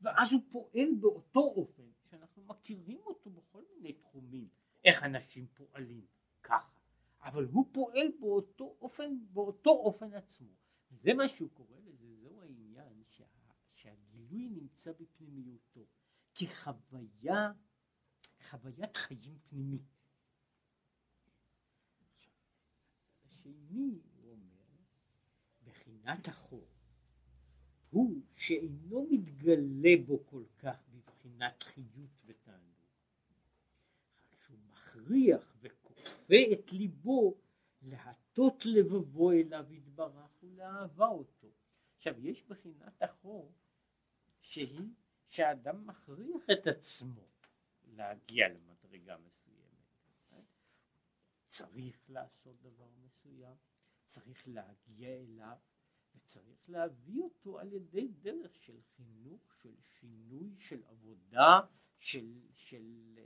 ואז הוא פועל באותו אופן שאנחנו מכירים אותו בכל מיני תחומים, איך אנשים פועלים ככה, אבל הוא פועל באותו אופן, באותו אופן עצמו. זה מה שהוא קורא לזה, זהו העניין שה, שהגילוי נמצא בפנימיותו, כחוויה, חוויית חיים פנימית. השני הוא אומר, בחינת החור, הוא שאינו מתגלה בו כל כך בבחינת חיות ותענוג, שהוא מכריח וכופה את ליבו להטות לבבו אליו יתברך ולאהבה אותו. עכשיו יש בחינת החור שהיא שהאדם מכריח את עצמו להגיע למדרגה מסוימת. צריך לעשות דבר מסוים, צריך להגיע אליו וצריך להביא אותו על ידי דרך של חינוך, של שינוי, של עבודה, של, של,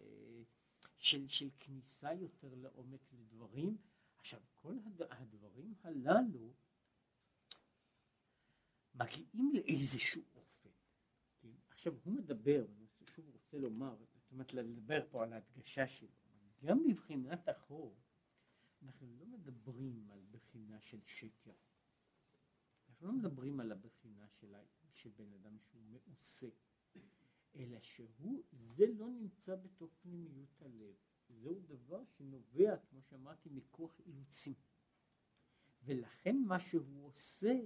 של, של, של כניסה יותר לעומק לדברים עכשיו כל הדברים הללו מגיעים לאיזשהו אופן. כן? עכשיו הוא מדבר, אני שוב רוצה לומר, זאת אומרת לדבר פה על ההדגשה שלו, גם מבחינת החור אנחנו לא מדברים על בחינה של שקר. אנחנו לא מדברים על הבחינה של, של בן אדם שהוא מעושה, אלא שהוא, זה לא נמצא בתוך פנימיות הלב. זהו דבר שנובע, כמו שאמרתי, מכוח אילוצים. ולכן מה שהוא עושה,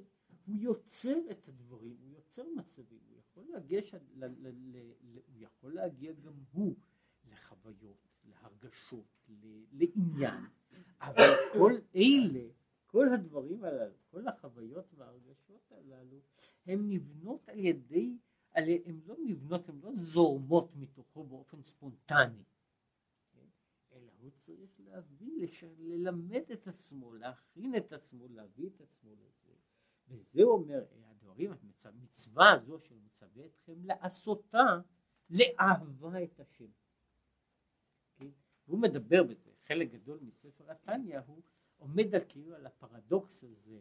הוא יוצר את הדברים, הוא יוצר מצבים, הוא יכול להגיע, ש... ל... ל... ל... ל... הוא יכול להגיע גם הוא לחוויות, להרגשות, ל... לעניין, אבל כל אלה, כל הדברים הללו, כל החוויות וההרגשות הללו, הן נבנות על ידי, הן לא נבנות, הן לא זורמות מתוכו באופן ספונטני. אלא הוא צריך להביא, לש... ללמד את עצמו, להכין את עצמו, להביא את עצמו לזה. וזה אומר, הדברים, המצווה הזו של מצווה אתכם לעשותה, לאהבה את השם. כן? הוא מדבר בזה, חלק גדול מספר התניא הוא עומד כאילו על הפרדוקס הזה,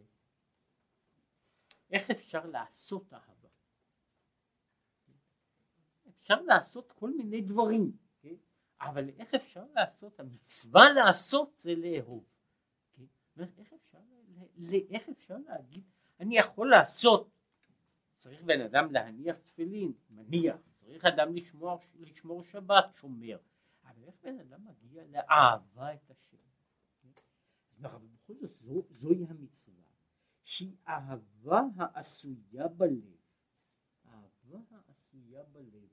איך אפשר לעשות אהבה? אפשר לעשות כל מיני דברים. אבל איך אפשר לעשות, המצווה לעשות זה לאהוב. כן? איך, אפשר, איך אפשר להגיד, אני יכול לעשות, צריך בן אדם להניח תפילין, מניח, צריך אדם לשמור, לשמור שבת, שומר, אבל איך בן אדם מגיע לאהבה את השם? כן? אבל בכל זאת זו, זוהי המצווה, שהיא אהבה העשויה בלב, אהבה העשויה בלב.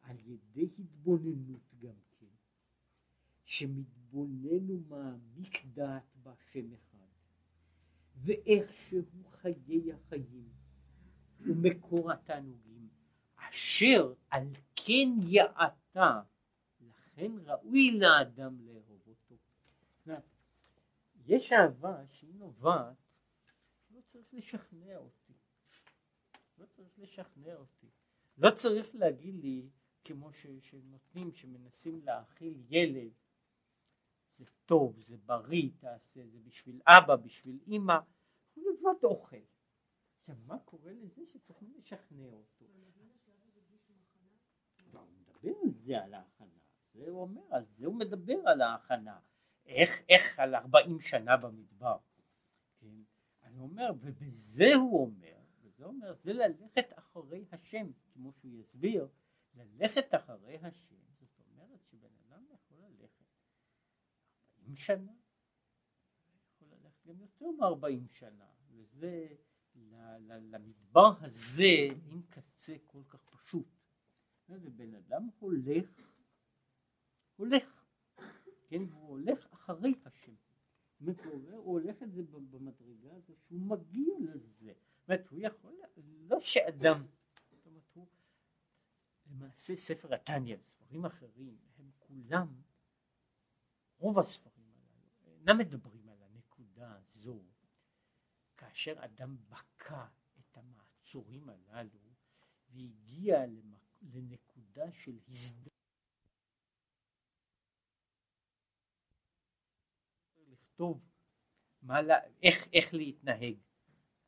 על ידי התבוננות גם כן, שמתבונן ומעמיק דעת בהשם אחד, ואיך שהוא חיי החיים ומקור התענוגים, אשר על כן יעתה, לכן ראוי לאדם לאהוב. יש אהבה שהיא נובעת, לא צריך לשכנע אותי. לא צריך לשכנע אותי. לא צריך להגיד לי, כמו ש, שנותנים, שמנסים להאכיל ילד, זה טוב, זה בריא, תעשה, זה בשביל אבא, בשביל אימא, הוא לבד אוכל. עכשיו, מה קורה לזה שצריכים לשכנע אותו? הוא מדבר על זה, על ההכנה. זה הוא אומר, על זה הוא מדבר על ההכנה. איך, איך על ארבעים שנה במדבר. כן? אני אומר, ובזה הוא אומר, וזה אומר, זה ללכת אחרי השם, כמו שהוא יסביר, ללכת אחרי השם, זאת אומרת שבן אדם יכול ללכת ארבעים שנה, יכול ללכת גם יותר מארבעים שנה, וזה, למדבר הזה אין קצה כל כך פשוט. ובן אדם הולך, הולך, כן, והוא הולך אחרי השם. זאת הוא הולך את זה במדרגה הזו שהוא מגיע לזה. זאת אומרת, הוא יכול, לא שאדם, זאת אומרת, הוא, למעשה ספר התניא וספרים אחרים, הם כולם, רוב הספרים הללו, אינם מדברים על הנקודה הזו, כאשר אדם בקע את המעצורים הללו והגיע לנקודה של הזדמנות לכתוב מה, איך, איך להתנהג.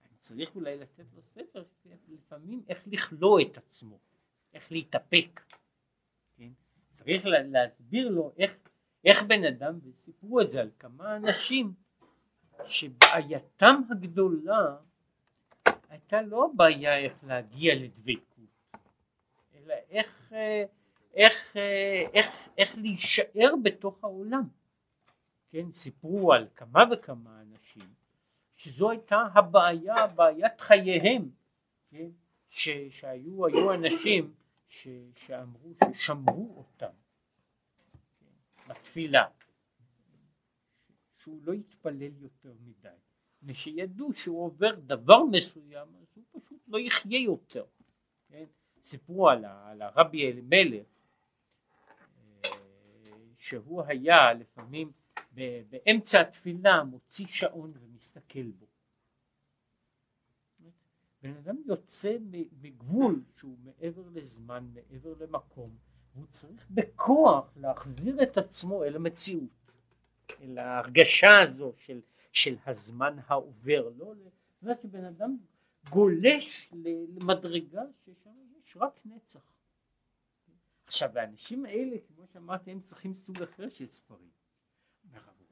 אני צריך אולי לתת לו ספר לפעמים איך לכלוא את עצמו, איך להתאפק. כן? צריך לה, להסביר לו איך, איך בן אדם, וסיפרו את זה על כמה אנשים, שבעייתם הגדולה הייתה לא הבעיה איך להגיע לדבקות, אלא איך, איך, איך, איך להישאר בתוך העולם. כן, סיפרו על כמה וכמה אנשים שזו הייתה הבעיה, בעיית חייהם, כן, ש, שהיו היו אנשים ש, שאמרו ששמרו אותם כן, בתפילה, שהוא לא יתפלל יותר מדי, ושידעו שהוא עובר דבר מסוים אז הוא פשוט לא יחיה יותר, כן, סיפרו על, על הרבי אלימלך אה, שהוא היה לפעמים באמצע התפילה מוציא שעון ומסתכל בו. בן אדם יוצא מגבול שהוא מעבר לזמן, מעבר למקום, והוא צריך בכוח להחזיר את עצמו אל המציאות, אל ההרגשה הזו של, של הזמן העובר, לא, זאת אומרת שבן אדם גולש למדרגה ששם יש רק נצח. עכשיו האנשים האלה, כמו שאמרתי, הם צריכים סוג אחר של ספרים.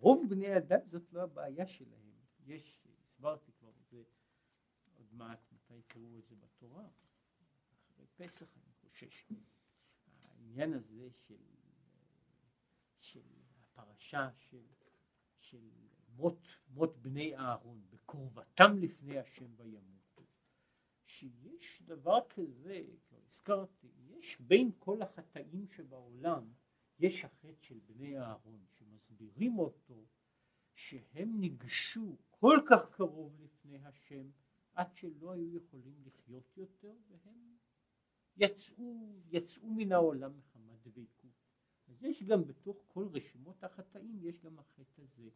רוב בני אדם זאת לא הבעיה שלהם. יש, הסברתי כבר את זה עוד מעט, מתי יקראו את זה בתורה, אחרי פסח אני חושש. העניין הזה של, של הפרשה של, של מות, מות בני אהרון, בקרבתם לפני השם וימותו, שיש דבר כזה, כבר הזכרתי, יש בין כל החטאים שבעולם, יש החטא של בני אהרון, שמסבירים אותו שהם ניגשו כל כך קרוב לפני השם עד שלא היו יכולים לחיות יותר והם יצאו, יצאו מן העולם מחמת דבקות. אז יש גם בתוך כל רשימות החטאים יש גם החטא הזה.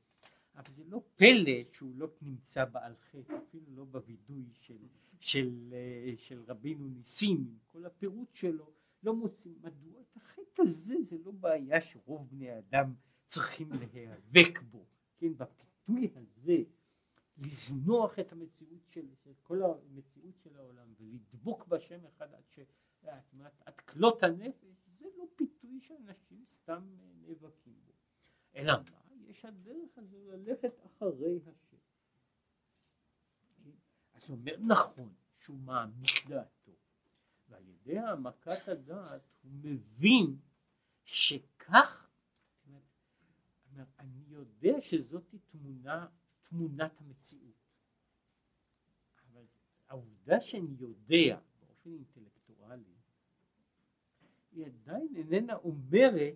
אבל זה לא פלא שהוא לא נמצא בעל חטא, אפילו לא בווידוי של, של, אה, של רבינו ניסים, עם כל הפירוט שלו, לא מוצאים. מדוע את החטא הזה זה לא בעיה שרוב בני האדם צריכים להיאבק בו, כן, בפיתוי הזה, לזנוח את המציאות של, של כל המציאות של העולם ולדבוק בשם אחד עד, ש, עד, עד כלות הנפש, זה לא פיתוי שאנשים סתם נאבקים בו. אלא מה? יש הדרך הזו ללכת אחרי השם. כן? אז אומר נכון שהוא מעמיק דעתו, ועל ידי העמקת הדעת הוא מבין שכך אני יודע שזאת תמונה, תמונת המציאות. אבל העובדה שאני יודע באופן אינטלקטואלי, היא עדיין איננה אומרת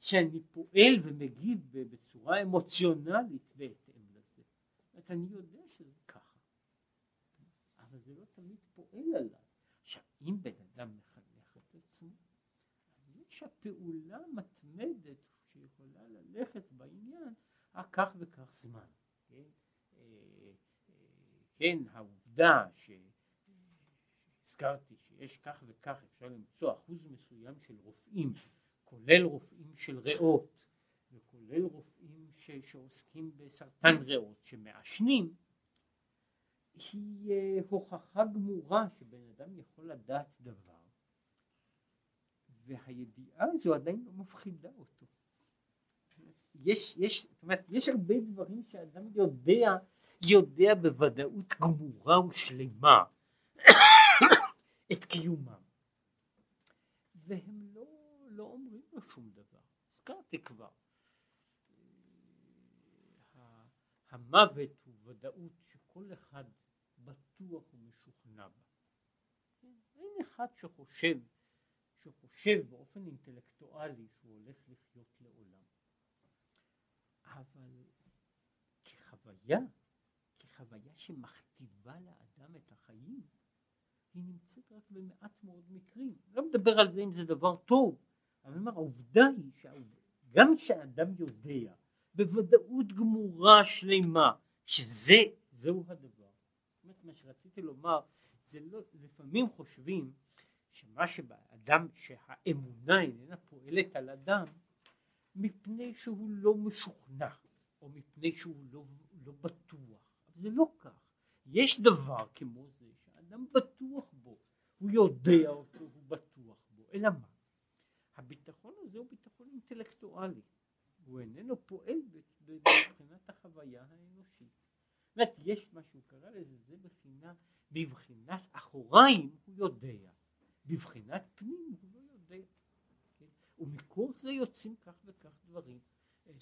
שאני פועל ומגיב בצורה אמוציונלית בהתאם לזה. זאת אני יודע שזה ככה, אבל זה לא תמיד פועל עליי. עכשיו, אם בן אדם מחנך את עצמו, יש הפעולה מתמדת שיכולה ללכת בעניין כך וכך זמן. כן, אה, כן העובדה שהזכרתי שיש כך וכך אפשר למצוא אחוז מסוים של רופאים כולל רופאים של ריאות וכולל רופאים ש, שעוסקים בסרטן ריאות שמעשנים היא אה, הוכחה גמורה שבן אדם יכול לדעת דבר והידיעה הזו עדיין לא מפחידה אותו. יש, יש, זאת אומרת, יש הרבה דברים שאדם יודע, יודע בוודאות גמורה ושלמה [coughs] את קיומם. והם לא, לא אומרים לו שום דבר. הזכרתי כבר. המוות הוא ודאות שכל אחד בטוח ומשוכנע בה. אין אחד שחושב, שחושב באופן אינטלקטואלי שהוא הולך לחיות. אבל כחוויה, כחוויה שמכתיבה לאדם את החיים, היא נמצאת רק במעט מאוד מקרים. לא מדבר על זה אם זה דבר טוב, אבל אני אומר, העובדה היא שגם כשאדם יודע בוודאות גמורה שלמה שזה, זהו הדבר. זאת מה שרציתי לומר, זה לא, לפעמים חושבים שמה שבאדם, שהאמונה איננה פועלת על אדם, מפני שהוא לא משוכנע, או מפני שהוא לא, לא בטוח. אבל זה לא כך. יש דבר כמו זה שהאדם בטוח בו, הוא יודע אותו, הוא בטוח בו, אלא מה? הביטחון הזה הוא ביטחון אינטלקטואלי, הוא איננו פועל מבחינת החוויה האנושית. זאת אומרת, יש מה שהוא קרא לזה, זה בחינה, בבחינת אחוריים הוא יודע, בבחינת פנים הוא לא יודע. ומכוח זה יוצאים כך וכך דברים.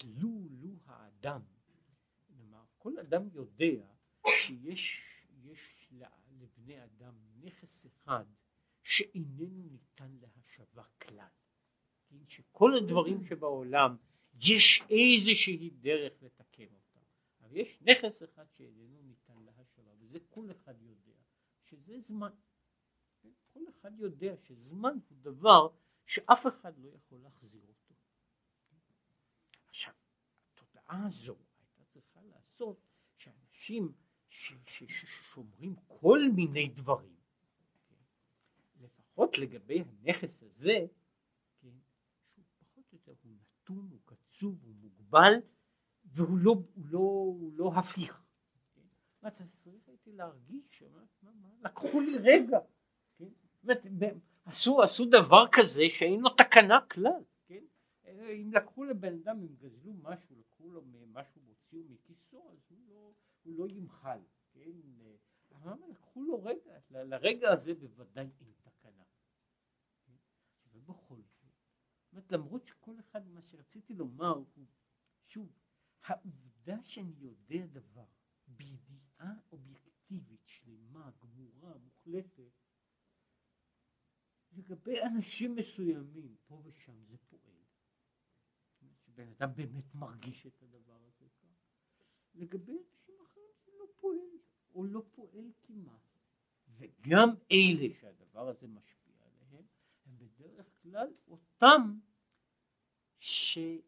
לו, לו האדם, כלומר, כל אדם יודע שיש יש לבני אדם נכס אחד שאיננו ניתן להשבה כלל. כן? שכל הדברים שבעולם יש איזושהי דרך לתקן אותם. אבל יש נכס אחד שאיננו ניתן להשבה, וזה כל אחד יודע, שזה זמן. כן? כל אחד יודע שזמן הוא דבר שאף אחד לא יכול להחזיר אותו. עכשיו, התודעה הזו הייתה צריכה לעשות שאנשים ששומרים כל מיני דברים, כן? לפחות לגבי הנכס הזה, כן? שהוא פחות או יותר הוא נתון, הוא קצוב, הוא מוגבל, והוא לא, הוא לא, הוא לא הפיך. כן? אתה צריך הייתי להרגיש, מה, מה, מה, לקחו לי רגע, כן? עשו, עשו דבר כזה שאין לו תקנה כלל, כן? אם לקחו לבן אדם, אם גזלו משהו, לקחו לו משהו, הוציאו מכיסו, אז הוא לא, הוא לא ימחל, כן? אבל לקחו לו רגע, לרגע הזה בוודאי אין תקנה. כן? ובכל זאת, למרות שכל אחד, מה שרציתי לומר הוא, שוב, העובדה שאני יודע דבר בידיעה אובייקטיבית, שלמה, גמורה, מוחלטת, לגבי אנשים מסוימים, פה ושם זה פועל. שבן אדם באמת מרגיש את הדבר הזה כך. לגבי אנשים אחרים זה לא פועל, או לא פועל כמעט. וגם אלה שהדבר הזה משפיע עליהם, הם בדרך כלל אותם שחשבו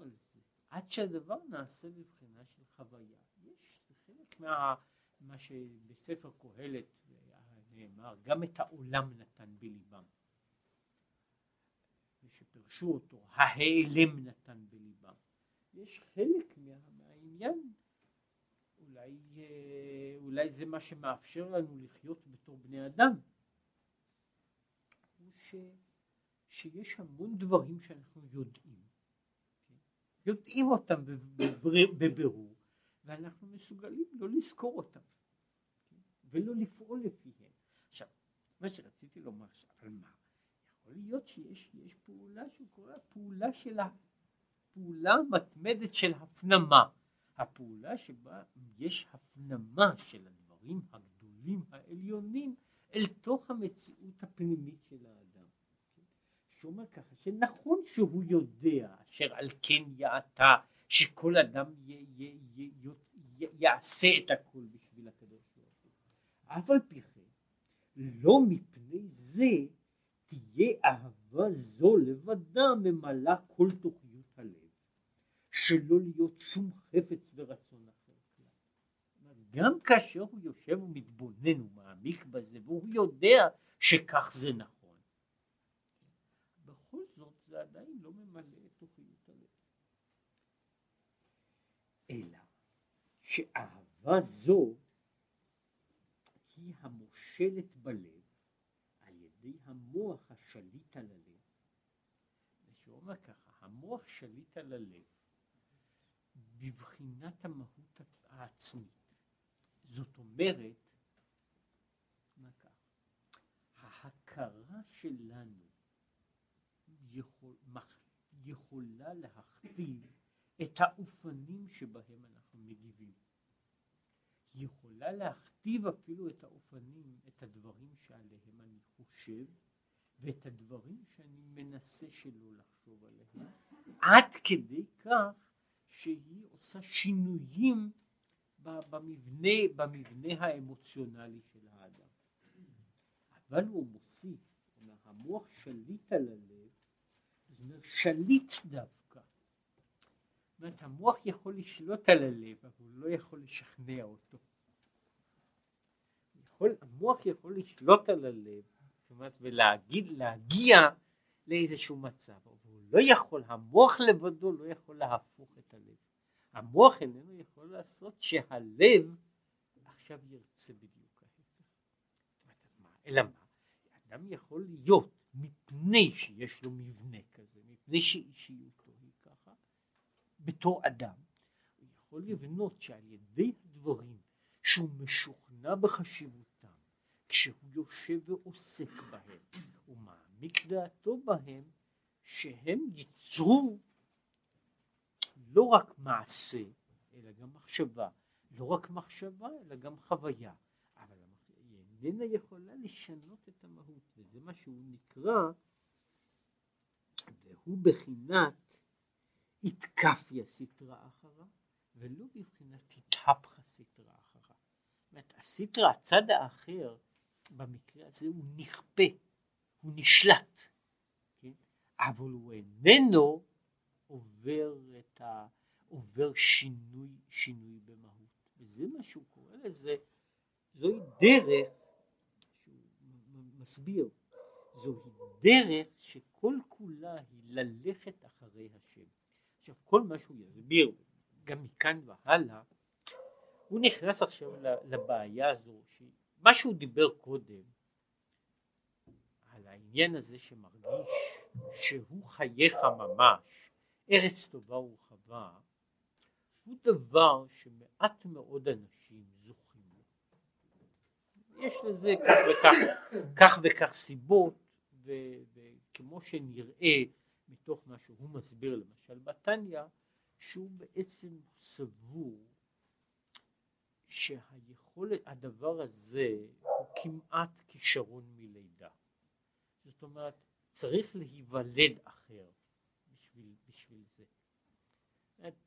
על זה, עד שהדבר נעשה בבחינה של חוויה. יש, חלק מה, מה שבספר קהלת נאמר, גם את העולם נתן בליבם. ושפרשו אותו, ההיעלם נתן בליבם. יש חלק מה, מהעניין, אולי, אה, אולי זה מה שמאפשר לנו לחיות בתור בני אדם, הוא ש, שיש המון דברים שאנחנו יודעים? יודעים אותם בבירור, ואנחנו מסוגלים לא לזכור אותם? ולא לפעול לפיהם. עכשיו, מה שרציתי לומר, אבל מה, יכול להיות שיש פעולה שהוא קורא פעולה של הפעולה המתמדת של הפנמה, הפעולה שבה יש הפנמה של הדברים הגדולים העליונים אל תוך המציאות הפנימית של האדם. שאומר ככה, שנכון שהוא יודע אשר על כן יעתה שכל אדם י, י, י, י, יעשה את הכל בשביל הקדוש ברוך הוא. אף על פי לא מפני זה תהיה אהבה זו לבדה ממלאה כל תוכניות הלב, שלא להיות שום חפץ ורצון אחר כלל. גם כאשר הוא יושב ומתבונן ומעמיק בזה והוא יודע שכך זה נכון, בכל זאת זה עדיין לא ממלא את תוכניות הלב. אלא שאהבה זו המושלת בלב על ידי המוח השליט על הלב. ושהוא אומר ככה, המוח שליט על הלב בבחינת המהות העצמית. זאת אומרת? ההכרה שלנו יכול, יכולה להכתיב את האופנים שבהם אנחנו מגיבים. יכולה להכתיב אפילו את האופנים, את הדברים שעליהם אני חושב ואת הדברים שאני מנסה שלא לחשוב עליהם, עד כדי כך שהיא עושה שינויים במבנה, במבנה האמוציונלי של האדם. אבל הוא מוסיף, המוח שליט על הלב, זאת אומרת שליט דווקא. אומרת, המוח יכול לשלוט על הלב, אבל הוא לא יכול לשכנע אותו. יכול, המוח יכול לשלוט על הלב, זאת אומרת, ולהגיד, להגיע לאיזשהו מצב, אבל הוא לא יכול, המוח לבדו לא יכול להפוך את הלב. המוח איננו יכול לעשות שהלב עכשיו ירצה בדיוק. אלא מה? אדם יכול להיות מפני שיש לו מבנה כזה, מפני ככה, בתור אדם, הוא יכול לבנות שעל ידי הדברים שהוא משוכנע בחשיבותם, כשהוא יושב ועוסק בהם, הוא מעמיק דעתו בהם, שהם ייצרו לא רק מעשה, אלא גם מחשבה. לא רק מחשבה, אלא גם חוויה. אבל היא איננה יכולה לשנות את המהות, וזה מה שהוא נקרא, והוא בחינת התקפיה סטרא אחרא, ולא בבחינת התהפכה סטרא אחרא. זאת אומרת, הסטרא, הצד האחר, במקרה הזה הוא נכפה, הוא נשלט, כן? אבל הוא איננו עובר את ה... עובר שינוי, שינוי במהות. וזה מה שהוא קורא לזה, זוהי דרך, שהוא מסביר, זוהי דרך שכל כולה היא ללכת אחרי השם. עכשיו כל מה שהוא יסביר, גם מכאן והלאה, הוא נכנס עכשיו לבעיה הזו, מה שהוא דיבר קודם, על העניין הזה שמרגיש שהוא חייך ממש, ארץ טובה ורחבה, הוא דבר שמעט מאוד אנשים זוכים לו. יש לזה כך וכך, כך וכך סיבות, וכמו שנראה מתוך מה שהוא מסביר למשל בתניא, שהוא בעצם סבור שהיכולת, הדבר הזה הוא כמעט כישרון מלידה. זאת אומרת, צריך להיוולד אחר.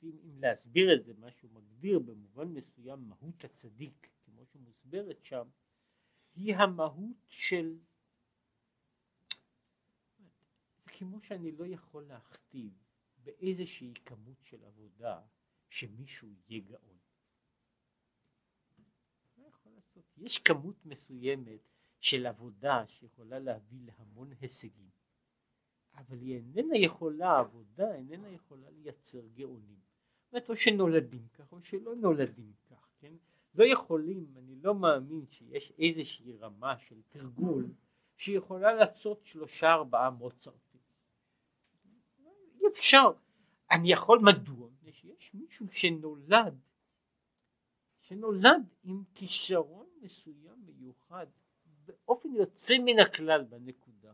אם, אם להסביר את זה, מה שהוא מגדיר במובן מסוים מהות הצדיק, כמו שמוסברת שם, היא המהות של, זה כמו שאני לא יכול להכתיב באיזושהי כמות של עבודה שמישהו יהיה גאון. לא יכול לעשות. יש כמות מסוימת של עבודה שיכולה להביא להמון הישגים. אבל היא איננה יכולה, עבודה איננה יכולה לייצר גאונים. זאת אומרת, או שנולדים כך או שלא נולדים כך, כן? לא יכולים, אני לא מאמין שיש איזושהי רמה של תרגול שיכולה לעשות שלושה ארבעה מוצרטים. אפשר. אני יכול, מדוע? שיש מישהו שנולד, שנולד עם כישרון מסוים מיוחד באופן יוצא מן הכלל בנקודה.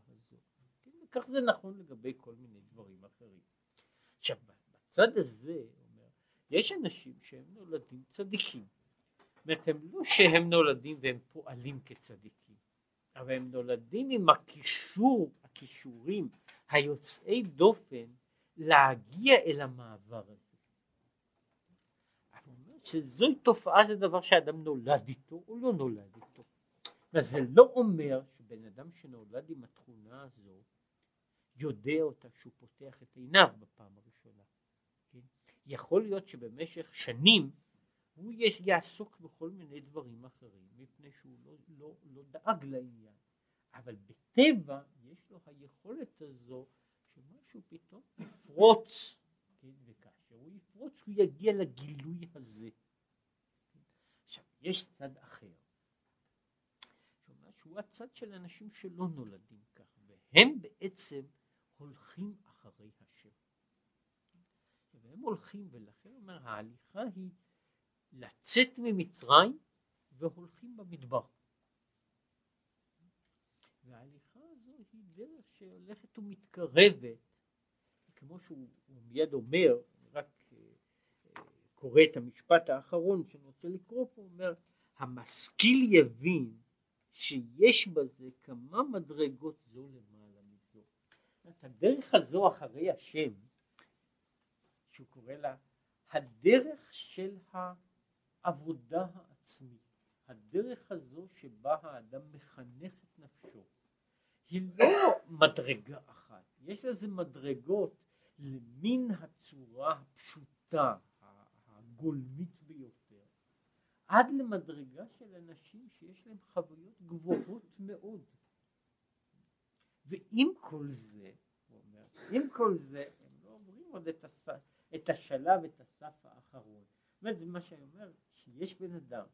כך זה נכון לגבי כל מיני דברים אחרים. עכשיו בצד הזה יש אנשים שהם נולדים צדיקים. זאת אומרת הם לא שהם נולדים והם פועלים כצדיקים, אבל הם נולדים עם הקישור, הכישורים היוצאי דופן להגיע אל המעבר הזה. שזוהי תופעה זה דבר שאדם נולד איתו או לא נולד איתו. וזה לא אומר שבן אדם שנולד עם התכונה הזו יודע אותה שהוא פותח את עיניו בפעם הראשונה. כן? יכול להיות שבמשך שנים הוא יעסוק בכל מיני דברים אחרים, מפני שהוא לא, לא, לא דאג לעניין. אבל בטבע יש לו היכולת הזו שמשהו פתאום יפרוץ, כן, וכאשר הוא יפרוץ הוא יגיע לגילוי הזה. עכשיו, יש צד אחר, שהוא הצד של אנשים שלא נולדים כך, והם בעצם הולכים אחרי השם. והם הולכים, ולכן אומר, ההליכה היא לצאת ממצרים והולכים במדבר. וההליכה היא דרך שהולכת ומתקרבת, כמו שהוא מיד אומר, רק אה, קורא את המשפט האחרון שאני רוצה לקרוא פה, הוא אומר, המשכיל יבין שיש בזה כמה מדרגות זו למעלה מזו. הדרך הזו אחרי השם, שהוא קורא לה הדרך של העבודה העצמית, הדרך הזו שבה האדם מחנך את נפשו, היא לא מדרגה אחת, יש לזה מדרגות למין הצורה הפשוטה, הגולמית ביותר, עד למדרגה של אנשים שיש להם חוויות גבוהות מאוד. ועם כל זה, הוא אומר, עם כל זה, הם לא עוברים עוד את, הס... את השלב, את הסף האחרון. זאת אומרת, זה מה שאני אומר, שיש בן אדם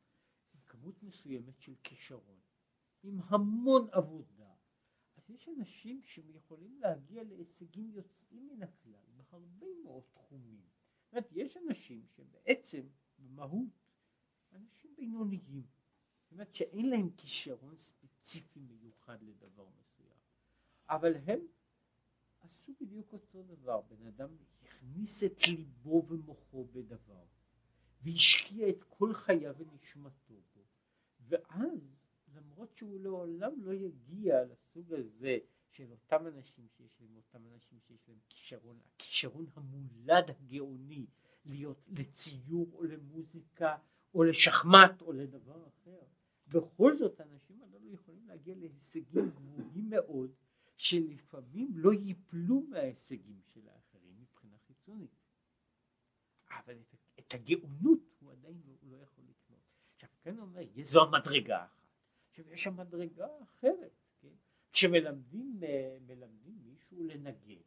עם כמות מסוימת של כישרון, עם המון עבודה, יש אנשים שיכולים להגיע להישגים יוצאים מן הכלל בהרבה מאוד תחומים. זאת אומרת, יש אנשים שבעצם במהות אנשים בינוניים. זאת אומרת שאין להם כישרון ספציפי מיוחד לדבר מסוים, אבל הם עשו בדיוק אותו דבר. בן אדם הכניס את ליבו ומוחו בדבר, והשקיע את כל חייו ונשמתו בו, ואז למרות שהוא לעולם לא יגיע לסוג הזה של אותם אנשים שיש להם, אותם אנשים שיש להם כישרון, הכישרון המולד הגאוני להיות לציור או למוזיקה או לשחמט או לדבר אחר, בכל זאת האנשים הללו יכולים להגיע להישגים גבוהים מאוד שלפעמים לא ייפלו מההישגים של האחרים מבחינה חיצונית. אבל את, הגאונות הוא עדיין לא, לא יכול לקנות. עכשיו כן אומר, זו המדרגה. עכשיו יש שם מדרגה אחרת, כן? כשמלמדים מלמדים מישהו לנגן,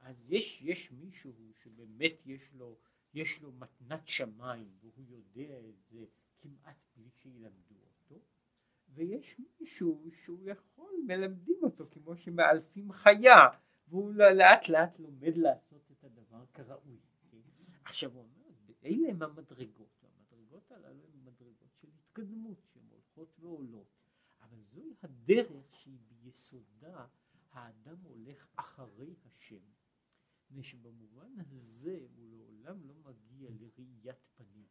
אז יש, יש מישהו שבאמת יש לו, יש לו מתנת שמיים והוא יודע את זה כמעט בלי שילמדו אותו, ויש מישהו שהוא יכול, מלמדים אותו כמו שמאלפים חיה, והוא לאט לאט לומד לעשות את הדבר כראוי. כן? עכשיו הוא אומר, אלה הם המדרגות, והמדרגות הללו הן מדרגות של התקדמות, שהן הולכות ועולות. אבל זוהי הדרך שהיא ביסודה האדם הולך אחרי השם, מפני שבמובן הזה הוא לעולם לא מגיע לראיית פנים.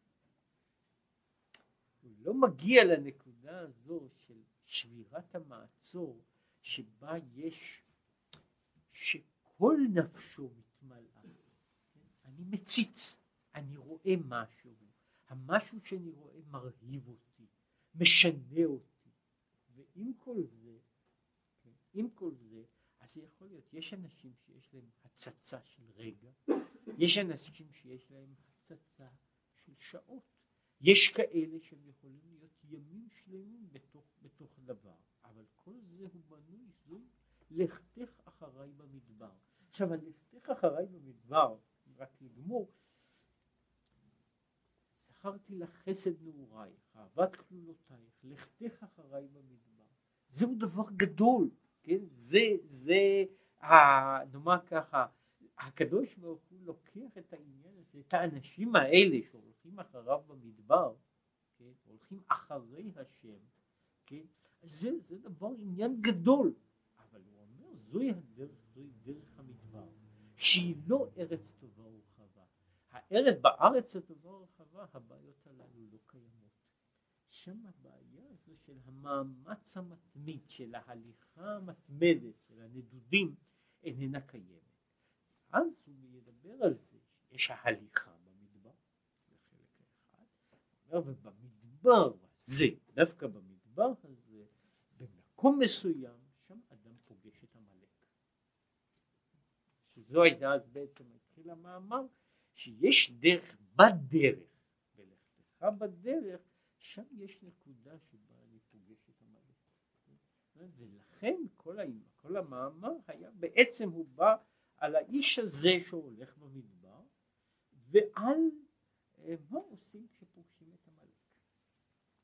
הוא לא מגיע לנקודה הזו של שבירת המעצור שבה יש, שכל נפשו מתמלאה. אני מציץ, אני רואה משהו, המשהו שאני רואה מרהיב אותי, משנה אותי. ועם כל זה, כן, עם כל זה, אז יכול להיות, יש אנשים שיש להם הצצה של רגע, יש אנשים שיש להם הצצה של שעות, יש כאלה שהם יכולים להיות ימים שלמים בתוך, בתוך דבר, אבל כל זה הוא בנוי, זו לכתך אחריי במדבר. עכשיו, הלכתך אחריי במדבר, רק לגמור, זכרתי לך חסד נעורייך, אהבת כלולותייך, לכתך אחריי במדבר. זהו דבר גדול, כן? זה, זה, נאמר ככה, הקדוש ברוך הוא לוקח את העניין הזה, את האנשים האלה שהולכים אחריו במדבר, כן? הולכים אחרי השם, כן? זה, זה דבר, עניין גדול, אבל הוא אומר, זוהי הדרך, זוהי דרך המדבר, שהיא לא ארץ טובה ורחבה. הארץ, בארץ הטובה ורחבה, הבעיות הללו לא קיימות. שם הבעיה הזו של המאמץ המתמיד, של ההליכה המתמדת, של הנדודים, איננה קיימת. אז הוא ידבר על זה שיש ההליכה במדבר, זה חלק אחד, ובמדבר הזה, דווקא במדבר הזה, במקום מסוים, שם אדם פוגש את עמלק. שזו הייתה אז בעצם התחיל המאמר, שיש דרך בדרך, ולכתך בדרך, שם יש נקודה שבה אני פוגש את המלאך. ולכן כל, כל המאמר היה, בעצם הוא בא על האיש הזה שהולך במדבר, ועל אה, מה עושים כשפוגשים.